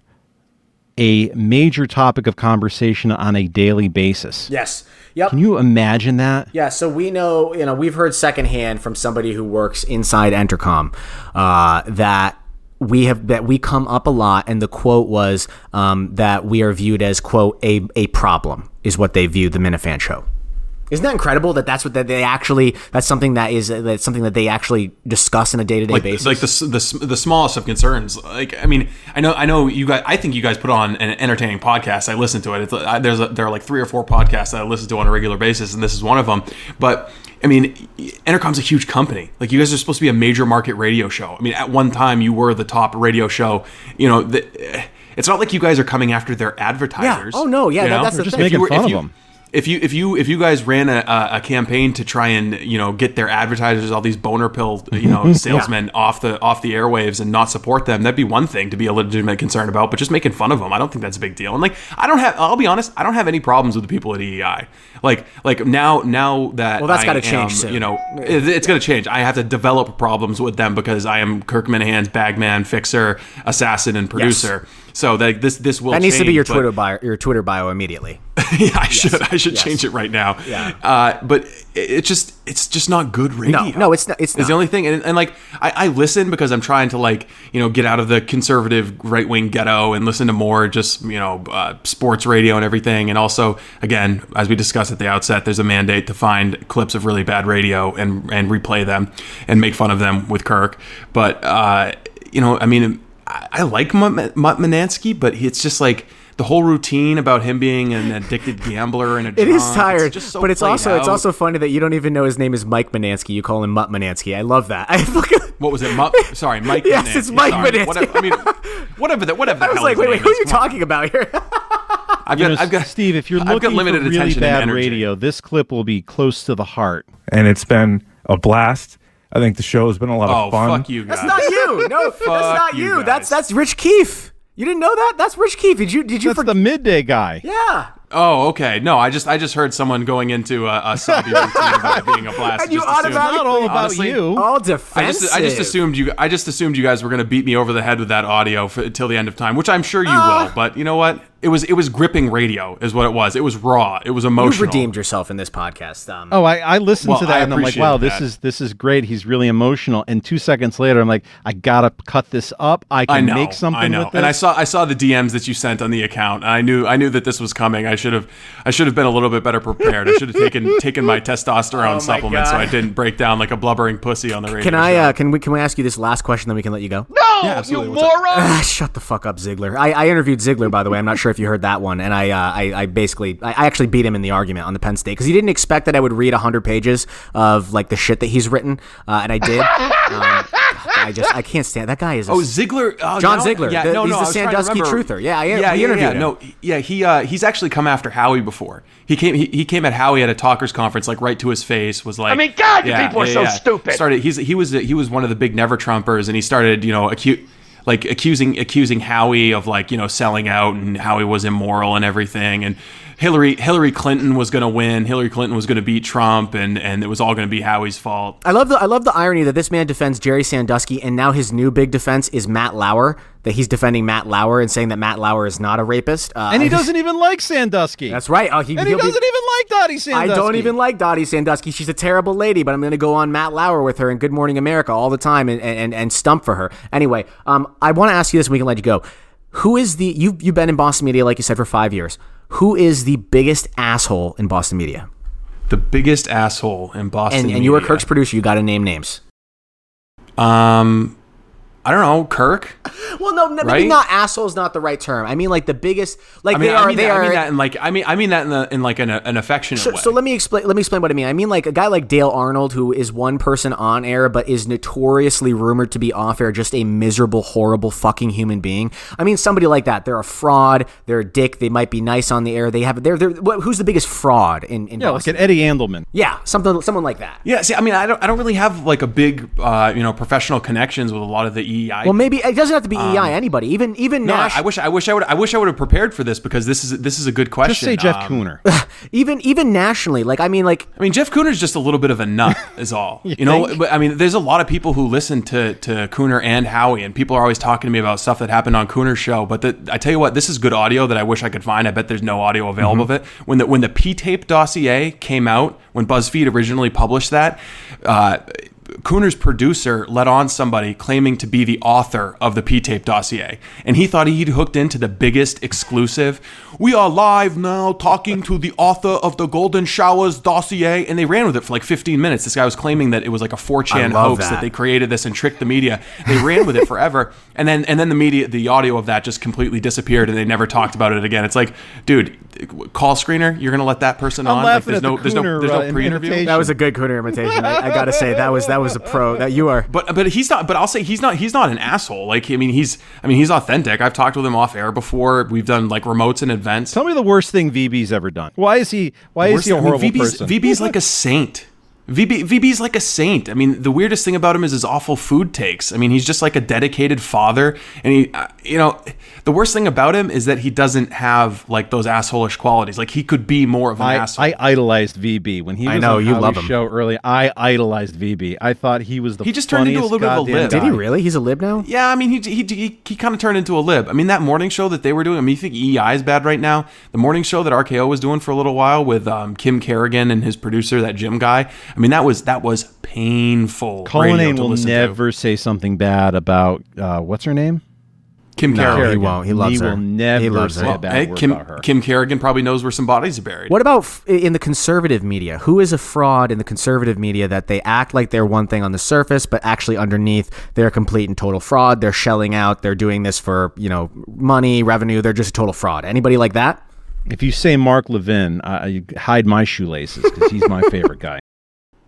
a major topic of conversation on a daily basis. yes. Yep. Can you imagine that? Yeah, so we know, you know, we've heard secondhand from somebody who works inside Entercom uh, that we have that we come up a lot, and the quote was um, that we are viewed as quote a a problem is what they view the Minifan show. Isn't that incredible that that's what that they actually that's something that is that's something that they actually discuss on a day to day basis. like the, the the smallest of concerns. Like I mean, I know I know you guys. I think you guys put on an entertaining podcast. I listen to it. It's, I, there's a, there are like three or four podcasts that I listen to on a regular basis, and this is one of them. But I mean, Entercom's a huge company. Like you guys are supposed to be a major market radio show. I mean, at one time you were the top radio show. You know, the, it's not like you guys are coming after their advertisers. Yeah. Oh, no, yeah, you that- that's the just thing. If you making were- fun if of you- them. If you if you if you guys ran a, a campaign to try and you know get their advertisers all these boner pill you know salesmen off the off the airwaves and not support them that'd be one thing to be a legitimate concern about but just making fun of them I don't think that's a big deal. And like I don't have I'll be honest I don't have any problems with the people at EEI like like now now that Well, that's I gotta change soon. you know it, it's going to change. I have to develop problems with them because I am Kirk Minihane's bagman fixer assassin and producer so that this this will That needs to be your but- Twitter bio, your Twitter bio immediately. yeah, I should. I should Yes. change it right now. Yeah. Uh, but it, it just it's just not good radio. No, no, it's not- it's the not. only thing, and, and like I, I listen because I'm trying to like you know get out of the conservative right wing ghetto and listen to more just you know uh, sports radio and everything. And also, again, as we discussed at the outset, there's a mandate to find clips of really bad radio and and replay them and make fun of them with Kirk. But uh, you know, I mean, I, I like Mutt, Mutt Mutnansky, but it's just like. The whole routine about him being an addicted gambler and a It is drunk, tired, just so but it's played also it's also funny that you don't even know his name is Mike Mutnansky. You call him Mutt Mutnansky. I love that. I fucking What was it? Mu- sorry, Mike. Yes, Mutnansky. it's Mike Sorry. Mutnansky. Whatever, I mean, whatever. The, whatever. The I was hell like, wait, wait, name who are you Come on. talking about here? I've You got, know, I've got, Steve, if you're looking limited for really bad radio, this clip will be close to the heart. and it's been a blast. I think the show has been a lot Oh, of fun. fuck you guys. That's not you. No, that's not you you. That's that's Rich Keefe. You didn't know that? That's Rich Keefe. Did you? Did you? That's For- the midday guy. yeah. Oh, okay. No, I just I just heard someone going into a, a Selby routine about being a blast. And you Just assumed- automatically- Not all about Honestly, you. All I defensive. just, I just assumed you. I just assumed you guys were going to beat me over the head with that audio for, until the end of time, which I'm sure you Ah. will. But you know what? It was it was gripping radio, is what it was. It was raw. It was emotional. You've emotional. redeemed yourself in this podcast. Um, Oh, I, I listened Well, to that I and I'm like, appreciate wow, this that. is this is great. He's really emotional. And two seconds later, I'm like, I gotta cut this up. I can I know, make something I know, with this. and I saw I saw the DMs that you sent on the account. And I knew I knew that this was coming. I should have I should have been a little bit better prepared. I should have taken taken my testosterone Oh my supplement so I didn't break down like a blubbering pussy on the radio. can I? show. Uh, can we? Can we ask you this last question? Then we can let you go. No, Yeah, you moron! Ah, Shut the fuck up, Ziegler. I, I interviewed Ziegler, by the way. I'm not sure if you heard that one, and I uh, I, I basically I, I actually beat him in the argument on the Penn State because he didn't expect that I would read 100 pages of like the shit that he's written, uh, and I did. Um, I just I can't stand that guy. Is a, Oh, Ziegler, uh, John now- Ziegler. Yeah, The- no, he's no, the I was trying to Sandusky truther. Yeah, I- yeah, we yeah, interviewed yeah. him. No, yeah, he uh, he's actually come after Howie before. He came he, he came at Howie at a talkers conference, like right to his face. Was like, I mean, God, you yeah, people are yeah, so yeah. stupid. Started. He's he was he was one of the big never Trumpers, and he started you know acute. Like accusing accusing Howie of like you know selling out and Howie was immoral and everything and Hillary Hillary Clinton was going to win Hillary Clinton was going to beat Trump and and it was all going to be Howie's fault I love the I love the irony that this man defends Jerry Sandusky, and now his new big defense is Matt Lauer. That he's defending Matt Lauer and saying that Matt Lauer is not a rapist. Uh, and he doesn't even like Sandusky. That's right. Oh, he, and he he'll be- doesn't even like Dottie Sandusky. I don't even like Dottie Sandusky. She's a terrible lady, but I'm going to go on Matt Lauer with her in Good Morning America all the time and, and, and stump for her. Anyway, um, I want to ask you this and we can let you go. Who is the, you've, you've been in Boston media, like you said, for five years. Who is the biggest asshole in Boston media? the biggest asshole in Boston And, and you were. Kirk's producer. You got to name names. um I don't know Kirk Well, no, no maybe Right? not asshole is not the right term. I mean, like the biggest, like I mean, they I are, mean, they that, are. I mean that in like I mean I mean that in, the, in like an, an affectionate So, way. so let me explain. Let me explain what I mean. I mean like a guy like Dale Arnold, who is one person on air, but is notoriously rumored to be off air, just a miserable, horrible, fucking human being. I mean somebody like that. They're a fraud. They're a dick. They might be nice on the air. They have. They're. they're who's the biggest fraud in in Yeah, like an Eddie Andelman. yeah, something someone like that. yeah, see, I mean, I don't, I don't really have like a big, uh, you know, professional connections with a lot of the EEI. Well, maybe it doesn't have to be EI. Anybody, even even Um, no, Nash, I wish, I wish I would, I wish I would have prepared for this because this is this is a good question. Just say Jeff Um, Kuhner. even even nationally. Like I mean, like I mean, Jeff Kuhner's just a little bit of a nut, is all. you know, but I mean, there's a lot of people who listen to to Cooner and Howie, and people are always talking to me about stuff that happened on Kuhner's show. But the, I tell you what, this is good audio that I wish I could find. I bet there's no audio available Mm-hmm. of it. When the when the P tape dossier came out, when BuzzFeed originally published that. Uh, Kuhner's producer let on somebody claiming to be the author of the P tape dossier, and he thought he'd hooked into the biggest exclusive. We are live now talking to the author of the Golden Showers dossier, and they ran with it for like 15 minutes. This guy was claiming that it was like a 4chan hoax that. that. they created this and tricked the media. They ran with it forever, and then and then the media, the audio of that just completely disappeared, and they never talked about it again. It's like, dude, call screener. You're gonna let that person I'm on. Like, laughing there's at the no, there's no, there's uh, no pre-interview. That was a good Cooner imitation. I, I gotta say that was that was a pro. That you are. But but he's not. But I'll say he's not. He's not an asshole. Like I mean, he's. I mean, he's authentic. I've talked with him off air before. We've done like remotes and events. Tell me the worst thing VB's ever done. Why is he? Why is Worst- he a I mean, horrible VB's, person? VB's like a saint. VB VB's like a saint. I mean, the weirdest thing about him is his awful food takes. I mean, he's just like a dedicated father, and he, uh, you know, the worst thing about him is that he doesn't have like those assholish qualities. Like he could be more of an I, asshole. I idolized VB when he was I know, on you Howie's love him. show early. I idolized VB. I thought he was the He just turned into a little bit of a goddamn lib. Did he really? He's a lib now. Yeah, I mean, he he he, he kind of turned into a lib. I mean, that morning show that they were doing. I mean, you think EI is bad right now? The morning show that RKO was doing for a little while with um, Kim Kerrigan and his producer, that Jim guy. I mean, that was that was painful. radio Cullinane to will listen to. never say something bad about uh, what's her name? Kim No, Kerrigan. he won't. He loves he her. will never He loves her. say Well, a bad Hey, word Kim about her. Kim Kerrigan probably knows where some bodies are buried. What about f- in the conservative media? Who is a fraud in the conservative media that they act like they're one thing on the surface, but actually underneath they're a complete and total fraud? They're shelling out. They're doing this for you know money, revenue. They're just a total fraud. Anybody like that? If you say Mark Levin, I I hide my shoelaces because he's my favorite guy.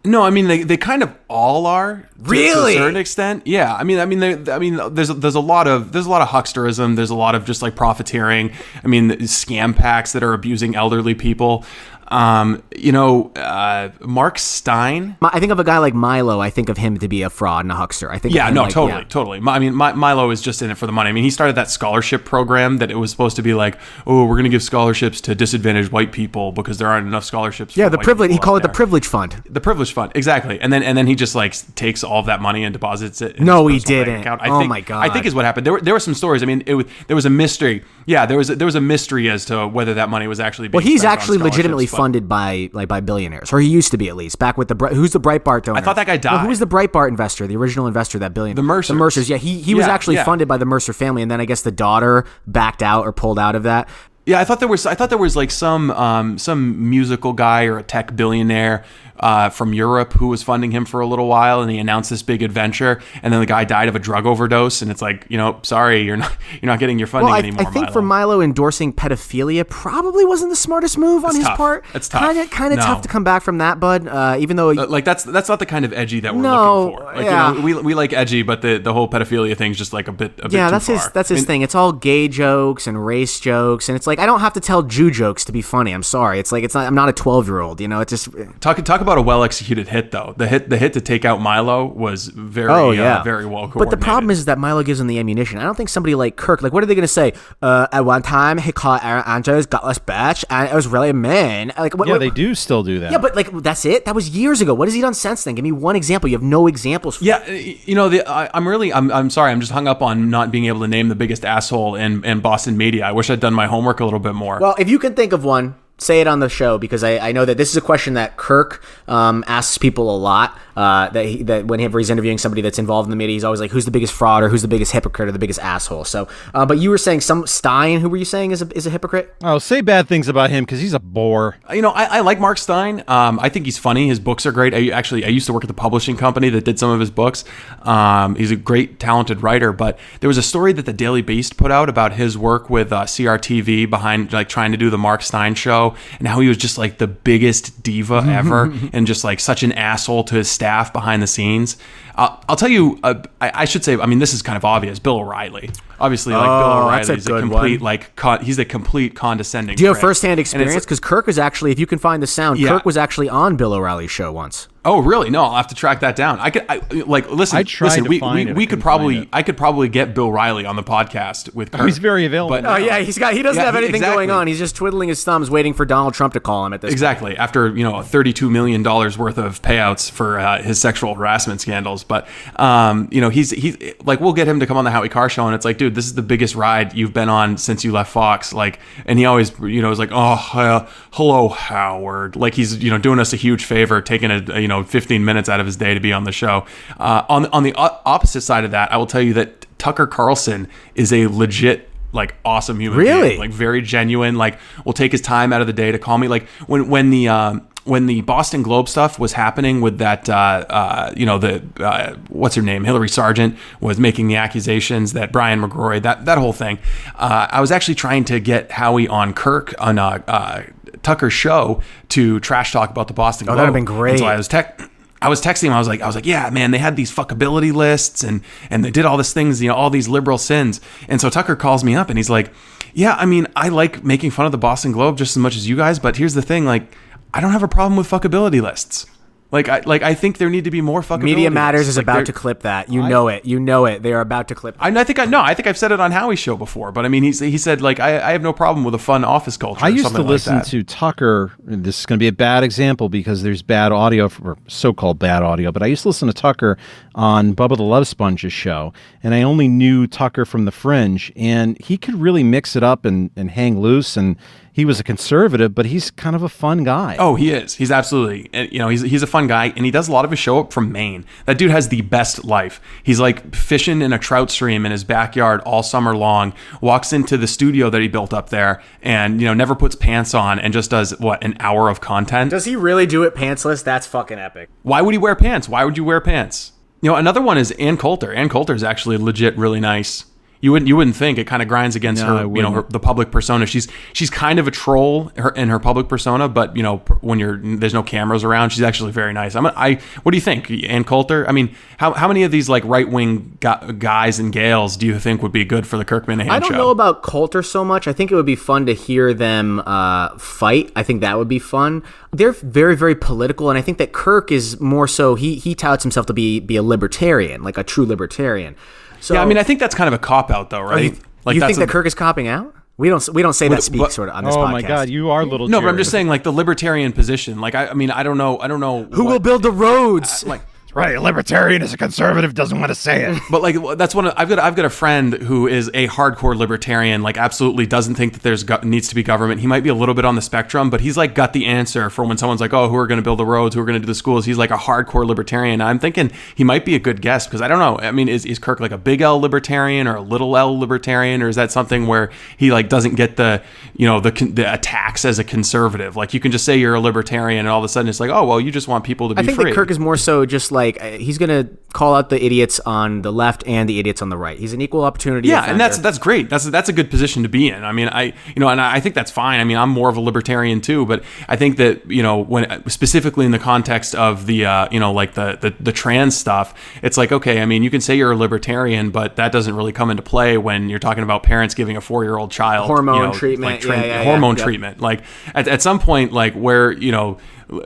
No, I mean they, they kind of all are to- to, a certain extent. Yeah, I mean I mean they, I mean there's there's a lot of there's a lot of hucksterism. There's a lot of just like profiteering. I mean scam PACs that are abusing elderly people. Um, you know, uh, Mark Steyn. I think of a guy like Milo. I think of him to be a fraud and a huckster. I think. Yeah, no, like- totally, yeah. totally. I mean, Mi- Milo is just in it for the money. I mean, he started that scholarship program that it was supposed to be like, oh, we're going to give scholarships to disadvantaged white people because there aren't enough scholarships. Yeah, the privilege. He called it the privilege fund. The privilege fund, exactly, and then and then he just like takes all of that money and deposits it. in No, he didn't. I Oh think, my god. I think is what happened. There were there were some stories. I mean, it was, there was a mystery. Yeah, there was a, there was a mystery as to whether that money was actually. Being Well, he's actually legitimately but- funded by like by billionaires, or he used to be at least. Back with the who's the Breitbart donor? I thought that guy No, died. who was the Breitbart investor? The original investor, that billion. The Mercers. The Mercers. Yeah, he he was actually yeah. funded by the Mercer family, and then I guess the daughter backed out or pulled out of that. Yeah, I thought there was. I thought there was like some um, some musical guy or a tech billionaire uh, from Europe who was funding him for a little while, and he announced this big adventure, and then the guy died of a drug overdose, and it's like, you know, sorry, you're not you're not getting your funding Well, I, anymore. I think Milo. for Milo endorsing pedophilia probably wasn't the smartest move on It's his tough. part. It's tough. Kind of kind of No. tough to come back from that, bud. Uh, even though Uh, like that's that's not the kind of edgy that we're No, looking for. Like, yeah. you know, we, we like edgy, but the, the whole pedophilia thing's just like a bit a bit yeah, that's his far. that's his I mean, thing. It's all gay jokes and race jokes, and it's like I don't have to tell Jew jokes to be funny. I'm sorry. It's like it's not. I'm not a 12 year old. You know, it's just. Talk talk about a well executed hit though. The hit the hit to take out Milo was very Oh yeah, uh, very well But the problem is that Milo gives him the ammunition. I don't think somebody like Kirk, like, what are they gonna say? Uh, at one time, he called Erin Andrews gutless bitch, and it was really a man. Like, what, yeah, what- they do still do that. Yeah, but like that's it. That was years ago. What has he done since then? Give me one example. You have no examples. For Yeah, you know, the, I, I'm really, I'm, I'm sorry, I'm just hung up on not being able to name the biggest asshole in, in Boston media. I wish I'd done my homework a little bit more. Well, if you can think of one, say it on the show because I, I know that this is a question that Kirk um, asks people a lot. Uh, that he, that whenever he's interviewing somebody that's involved in the media, he's always like, "Who's the biggest fraud or who's the biggest hypocrite or the biggest asshole?" So, uh, but you were saying some Steyn. Who were you saying is a, is a hypocrite? oh, say bad things about him because he's a bore. you know, I, I like Mark Steyn. Um, I think he's funny. His books are great. I actually, I used to work at the publishing company that did some of his books. Um, he's a great, talented writer. But there was a story that the Daily Beast put out about his work with uh, CRTV behind, like, trying to do the Mark Steyn show, and how he was just like the biggest diva ever, and just like such an asshole to his staff behind the scenes. Uh, I'll tell you, uh, I, I should say, I mean, this is kind of obvious. Bill O'Reilly, obviously, like Bill Oh, O'Reilly that's a is a complete, one. like, con- he's a complete condescending. Do you have prick. firsthand experience? Because Kirk was actually, if you can find the sound, Yeah. Kirk was actually on Bill O'Reilly's show once. Oh, really? No, I'll have to track that down. I could, I, like, listen, I tried listen. to We, find we, it, we could probably. I could probably get Bill Riley on the podcast with. Kirk. he's very available. But Oh yeah, he's got he doesn't Yeah, have anything exactly. going on. He's just twiddling his thumbs, waiting for Donald Trump to call him at this. point. Exactly. After you know, thirty-two million dollars worth of payouts for uh, his sexual harassment scandals, but um, you know, he's he's like, we'll get him to come on the Howie Carr show, and it's like, dude, this is the biggest ride you've been on since you left Fox. Like, and he always, you know, is like, oh, uh, hello, Howard. Like he's you know doing us a huge favor, taking a you know fifteen minutes out of his day to be on the show. Uh, on on the opposite side of that, I will tell you that Tucker Carlson is a legit. Like awesome human Really? being. like very genuine. Like will take his time out of the day to call me. Like when when the um, when the Boston Globe stuff was happening with that, uh, uh, you know, the uh, what's her name, Hilary Sargent was making the accusations that Brian McGrory, that that whole thing. Uh, I was actually trying to get Howie on Kirk on uh, uh, Tucker's show to trash talk about the Boston Oh, Globe. that'd have been great. And so I was tech. I was texting him. I was like, I was like, yeah, man, they had these fuckability lists and and they did all these things, you know, all these liberal sins. And so Tucker calls me up and he's like, yeah, I mean, I like making fun of the Boston Globe just as much as you guys, but here's the thing, like, I don't have a problem with fuckability lists. Like, I like I think there need to be more fucking. Media Matters is Like, about to clip that. You know it. You know it. They are about to clip. I, I think I know. I think I've said it on Howie's show before, but I mean, he's, he said like I, I have no problem with a fun office culture. I or used to something like listen that. to Tucker. and This is going to be a bad example because there's bad audio, for, or so-called bad audio. But I used to listen to Tucker on Bubba the Love Sponge's show, and I only knew Tucker from The Fringe, and he could really mix it up and, and hang loose. And he was a conservative, but he's kind of a fun guy. Oh, he is. He's absolutely. You know, he's he's a fun guy, and he does a lot of his show up from Maine. That dude has the best life. He's like fishing in a trout stream in his backyard all summer long. Walks into the studio that he built up there, and you know, never puts pants on, and just does what an hour of content. Does he really do it pantsless? That's fucking epic. Why would he wear pants? Why would you wear pants? You know, another one is Ann Coulter. Ann Coulter is actually legit really nice. You wouldn't you wouldn't think it kind of grinds against No, her, you know, her, the public persona. She's she's kind of a troll her, in her public persona, but you know, when you're there's no cameras around, she's actually very nice. I'm I what do you think, Ann Coulter? I mean, how, how many of these like right wing gu- guys and gals do you think would be good for the Kirkman? I don't show? know about Coulter so much. I think it would be fun to hear them uh, fight. I think that would be fun. They're very, very political, and I think that Kirk is more so. He he touts himself to be be a libertarian, like a true libertarian. So yeah, I mean, I think that's kind of a cop out, though, Oh, right? you, like you that's think that a- Kirk is copping out? We don't we don't say that speak but- sort of on this oh podcast. my God, you are little. No, but I'm just saying, like the libertarian position. Like I, I mean, I don't know, I don't know Who will build the roads? like right. A libertarian is a conservative. Doesn't want to say it. But like that's one. Of, I've got I've got a friend who is a hardcore libertarian. Like absolutely doesn't think that there's go- needs to be government. He might be a little bit on the spectrum, but he's like got the answer for when someone's like, oh, who are going to build the roads? Who are going to do the schools? He's like a hardcore libertarian. I'm thinking he might be a good guest because I don't know. I mean, is is Kirk like a big L libertarian or a little L libertarian, or is that something where he like doesn't get the you know the the attacks as a conservative? Like you can just say you're a libertarian, and all of a sudden it's like, oh, well, you just want people to be free. I think free. that Kirk is more so just like uh, he's gonna call out the idiots on the left and the idiots on the right. He's an equal opportunity. Yeah, offender. and that's that's great. That's that's a good position to be in. I mean, I you know, and I think that's fine. I mean, I'm more of a libertarian too, but I think that you know, when specifically in the context of the uh, you know, like the, the the trans stuff, it's like okay. I mean, you can say you're a libertarian, but that doesn't really come into play when you're talking about parents giving a four year old child Hormone you know, treatment. like tran- Yeah, yeah, yeah. hormone Yep. treatment. Like at, at some point, like where you know.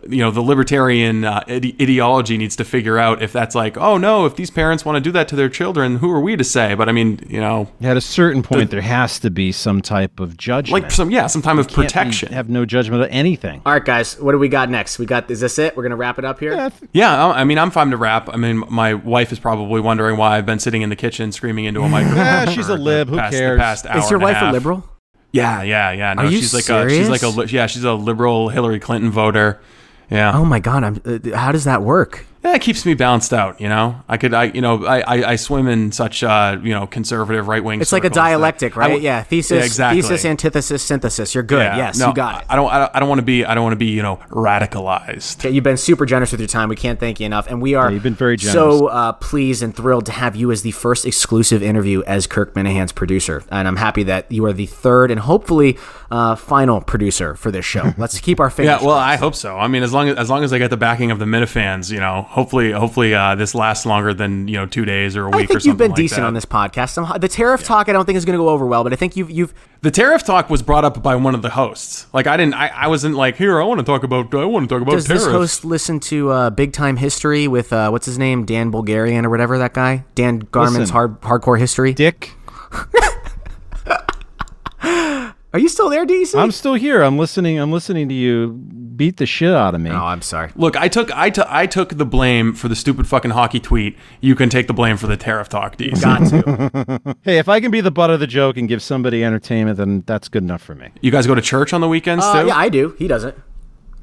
You know the libertarian uh, ide- ideology needs to figure out if that's like, oh no, if these parents want to do that to their children, who are we to say? But I mean, you know, At a certain point, there has to be some type of judgment, like some yeah, some time of Can't be- protection. have no judgment of anything. All right, guys. What do we got next? We got. Is this it? We're gonna wrap it up here. Yeah, I I mean, I'm fine to wrap I mean, my wife is probably wondering why I've been sitting in the kitchen screaming into a microphone. Ah, she's a lib. Who past- cares? past hour Is your and a wife a half. liberal? Yeah, yeah, yeah. No, Are you she's like a she's like a li- yeah, she's a liberal Hillary Clinton voter. Yeah. Oh my god. I'm. Uh, how does that work? Yeah, it keeps me balanced out. You know, I could, I, you know, I, I, I swim in such, uh, you know, conservative right wing. It's like a dialectic, right? yeah. Thesis, yeah, exactly. thesis, antithesis, synthesis. You're good. Yeah, Yes, no, you got it. I don't, I don't, I don't want to be, I don't want to be, you know, radicalized. Okay, you've been super generous with your time. We can't thank you enough, and we are Yeah, you've been very so uh, pleased and thrilled to have you as the first exclusive interview as Kirk Minihane's producer. And I'm happy that you are the third and hopefully uh, final producer for this show. Let's keep our fingers. Yeah, well, I hope so. I mean, as long as as long as I get the backing of the Minifans, you know, hopefully, hopefully, uh, this lasts longer than you know two days or a week I or think something you've been like decent that. on this podcast. Somehow, the tariff talk, I don't think is going to go over well, but I think you've you've The tariff talk was brought up by one of the hosts. Like, I didn't, I, I wasn't like, here, I want to talk about, I want to talk about Does tariffs. this host listen to uh, Big Time History with uh, what's his name, Dan Bulgarian or whatever that guy, Dan Garman's Listen. hard hardcore history? Dick, Are you still there, DC? I'm still here. I'm listening. I'm listening to you beat the shit out of me. oh, I'm sorry. Look, I took, I took, I took the blame for the stupid fucking hockey tweet. You can take the blame for the tariff talk, DC. Got to. Hey, if I can be the butt of the joke and give somebody entertainment, then that's good enough for me. You guys go to church on the weekends Uh, too? yeah, I do. He doesn't.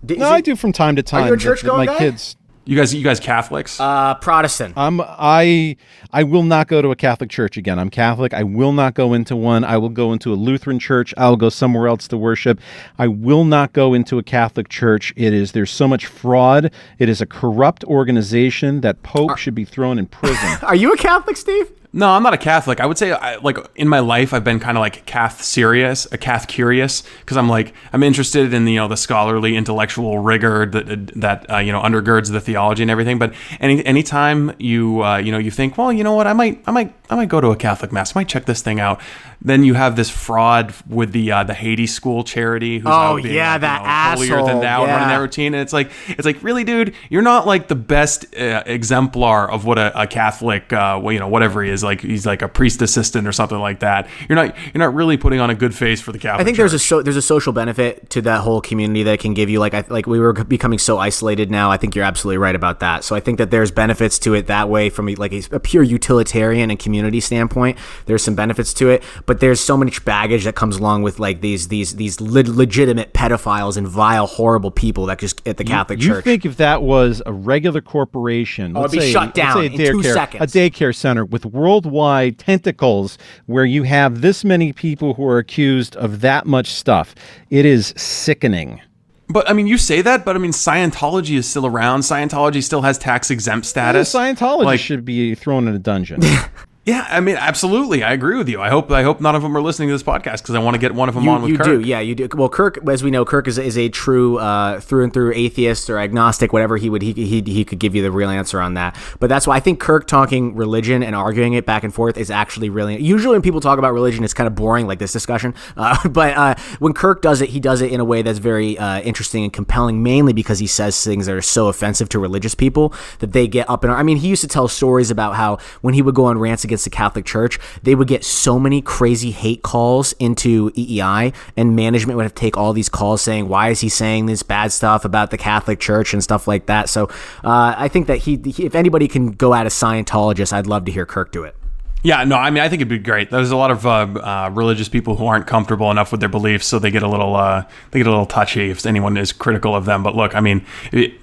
D- No, he- I do from time to time. you a church but going My guy? kids. You guys, you guys Catholics? Uh, Protestant. Um, I I will not go to a Catholic church again. I'm Catholic. I will not go into one. I will go into a Lutheran church. I'll go somewhere else to worship. I will not go into a Catholic church. It is there's so much fraud. It is a corrupt organization that Pope should be thrown in prison. Are you a Catholic, Steve? No, I'm not a Catholic. I would say, I, like in my life, I've been kind of like Cath serious, a Cath curious, because I'm like I'm interested in the, you know the scholarly intellectual rigor that that uh, you know undergirds the theology and everything. But any anytime you uh, you know you think, well, you know what, I might I might I might go to a Catholic mass, I might check this thing out. Then you have this fraud with the uh, the Haiti school charity. Who's Oh, being, yeah, like, that you know, holier than asshole, thou, running that routine, and it's like it's like really, dude, you're not like the best uh, exemplar of what a, a Catholic, uh, well, you know, whatever he is, like he's like a priest assistant or something like that. You're not you're not really putting on a good face for the Catholic. I think there's a so, there's a social benefit to that whole community that it can give you. Like I like we were becoming so isolated now. I think you're absolutely right about that. So I think that there's benefits to it that way from like a, a pure utilitarian and community standpoint. There's some benefits to it, but there's so much baggage that comes along with like these these these le- legitimate pedophiles and vile horrible people that just at the Catholic you Church. You think if that was a regular corporation, Oh, let's it'd be say- shut let's down say a in two daycare- seconds. A daycare center with worldwide tentacles, where you have this many people who are accused of that much stuff, it is sickening. But I mean, you say that, but I mean, Scientology is still around. Scientology still has tax exempt status. Scientology Like- should be thrown in a dungeon. Yeah, I mean, absolutely, I agree with you. I hope I hope none of them are listening to this podcast because I want to get one of them you, on with you Kirk. do, yeah, you do. Well, Kirk, as we know, Kirk is, is a true uh, through and through atheist or agnostic, whatever he would he, he he could give you the real answer on that. But that's why I think Kirk talking religion and arguing it back and forth is actually really. Usually, when people talk about religion, it's kind of boring, like this discussion. Uh, but uh, when Kirk does it, he does it in a way that's very uh, interesting and compelling, mainly because he says things that are so offensive to religious people that they get up in. I mean, he used to tell stories about how when he would go on rants against the Catholic Church, they would get so many crazy hate calls into WEEI, and management would have to take all these calls saying, "Why is he saying this bad stuff about the Catholic Church and stuff like that?" So uh, I think that he, he, if anybody can go at a Scientologist, I'd love to hear Kirk do it. Yeah, no, I mean, I think it'd be great. There's a lot of uh, uh, religious people who aren't comfortable enough with their beliefs, so they get a little, uh, they get a little touchy if anyone is critical of them. But look, I mean, it,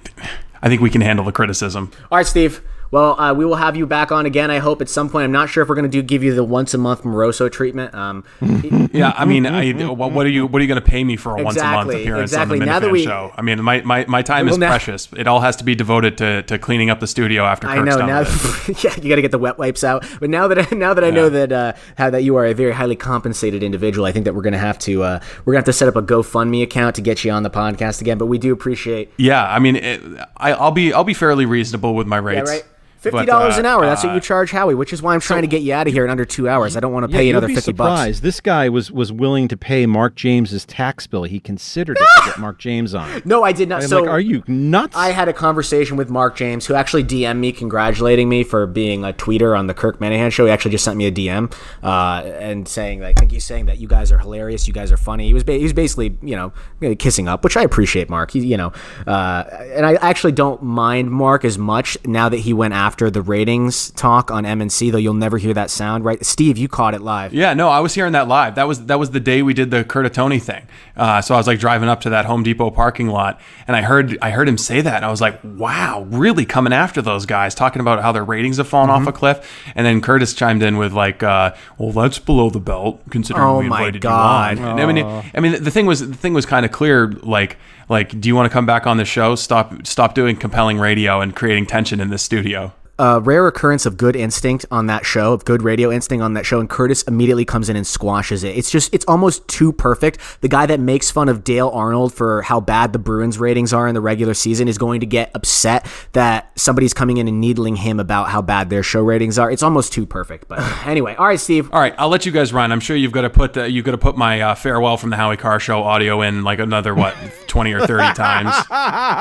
I think we can handle the criticism. All right, Steve. Well, uh, we will have you back on again. I hope at some point. I'm not sure if we're going to do give you the once a month Moroso treatment. Um, Yeah, I mean, I, what are you what are you going to pay me for a once a month appearance exactly. on the Minifan we- show? I mean, my, my, my time Well, is now- precious. It all has to be devoted to, to cleaning up the studio after I know done now. yeah, you got to get the wet wipes out. But now that I, now that I know that uh, how that you are a very highly compensated individual, I think that we're gonna have to uh, we're gonna have to set up a GoFundMe account to get you on the podcast again. But we do appreciate Yeah, I mean, it, I, I'll be I'll be fairly reasonable with my yeah, rates. right. Fifty dollars uh, an hour. That's what uh, you charge Howie, which is why I'm trying to get you out of here in under two hours. I don't want to Yeah, pay you you'll another fifty bucks. This guy was was willing to pay Mark James's tax bill. He considered it to get Mark James on. No, I did not. I'm so like, are you nuts? I had a conversation with Mark James, who actually DM'd me congratulating me for being a tweeter on the Kirk Minihane show. He actually just sent me a DM uh, and saying, I think he's saying that you guys are hilarious, you guys are funny. He was ba- he was basically, you know, kissing up, which I appreciate, Mark. He, you know, uh, and I actually don't mind Mark as much now that he went after the ratings talk on MNC. Though you'll never hear that sound, right? Steve, you caught it live. Yeah, no, I was hearing that live. That was that was the day we did the Curtatone thing. Uh, so I was like driving up to that Home Depot parking lot, and I heard I heard him say that, and I was like, "Wow, really coming after those guys, talking about how their ratings have fallen Mm-hmm. off a cliff." And then Curtis chimed in with like, uh, "Well, that's below the belt, considering Oh we my invited God. you on." And I mean, Oh. I mean, the thing was the thing was kind of clear. Like, like, do you want to come back on the show? Stop stop doing compelling radio and creating tension in this studio. A rare occurrence of good instinct on that show, of good radio instinct on that show, and Curtis immediately comes in and squashes it. It's just, it's almost too perfect. The guy that makes fun of Dale Arnold for how bad the Bruins ratings are in the regular season is going to get upset that somebody's coming in and needling him about how bad their show ratings are. It's almost too perfect. But anyway, all right, Steve. All right, I'll let you guys run. I'm sure you've got to put the, you've got to put my uh, farewell from the Howie Carr Show audio in like another what twenty or thirty times.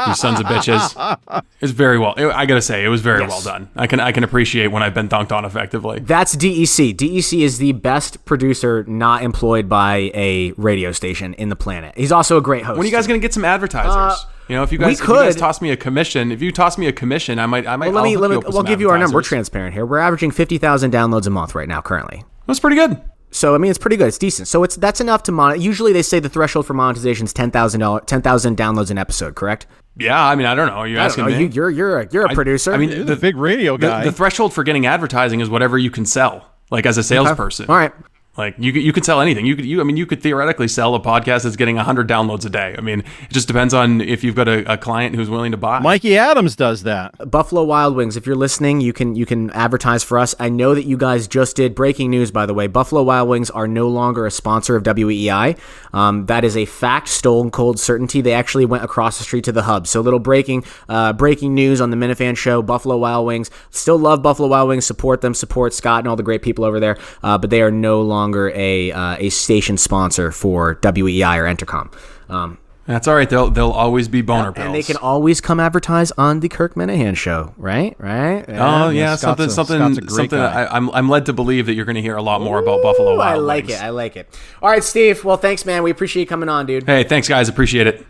You sons of bitches. It's very well. I gotta say, it was very Yes. well done. I can I can appreciate when I've been dunked on effectively. That's DEC. DEC is the best producer not employed by a radio station in the planet. He's also a great host. When are you guys gonna get some advertisers? Uh, you know, if you we guys if you guys could. toss me a commission, if you toss me a commission, I might I might. Well, let me let me. We'll give you our number. We're transparent here. We're averaging fifty thousand downloads a month right now, currently. That's pretty good. So I mean, it's pretty good. It's decent. So it's that's enough to mon. Usually they say the threshold for monetization is ten thousand dollars, ten thousand downloads an episode. Correct? Yeah, I mean, I don't know. Are you I asking know. me? You, you're you're a, you're a I- producer. I mean, the big radio guy. the threshold for getting advertising is whatever you can sell, like as a salesperson. All right. Like you, could- you could sell anything. You could, you, I mean, you could theoretically sell a podcast that's getting hundred downloads a day. I mean, it just depends on if you've got a, a client who's willing to buy. Mikey Adams does that. Buffalo Wild Wings. If you're listening, you can you can advertise for us. I know that you guys just did breaking news. By the way, Buffalo Wild Wings are no longer a sponsor of WEEI. Um, that is a fact, stone cold certainty. They actually went across the street to the hub. So little breaking uh, breaking news on the Minifan Show. Buffalo Wild Wings still love Buffalo Wild Wings. Support them. Support Scott and all the great people over there. Uh, but they are no longer a uh, a station sponsor for WEEI or Entercom. Um, That's all right. They'll they'll always be boner pills. and they can always come advertise on the Kirk Minihane show, right? Right? Oh yeah, Scott's something a- something Scott's a something. guy. I, I'm I'm led to believe that you're going to hear a lot more about Buffalo Wild I like Wings. it. I like it. All right, Steve. Well, thanks, man. We appreciate you coming on, dude. Hey, thanks guys. Appreciate it.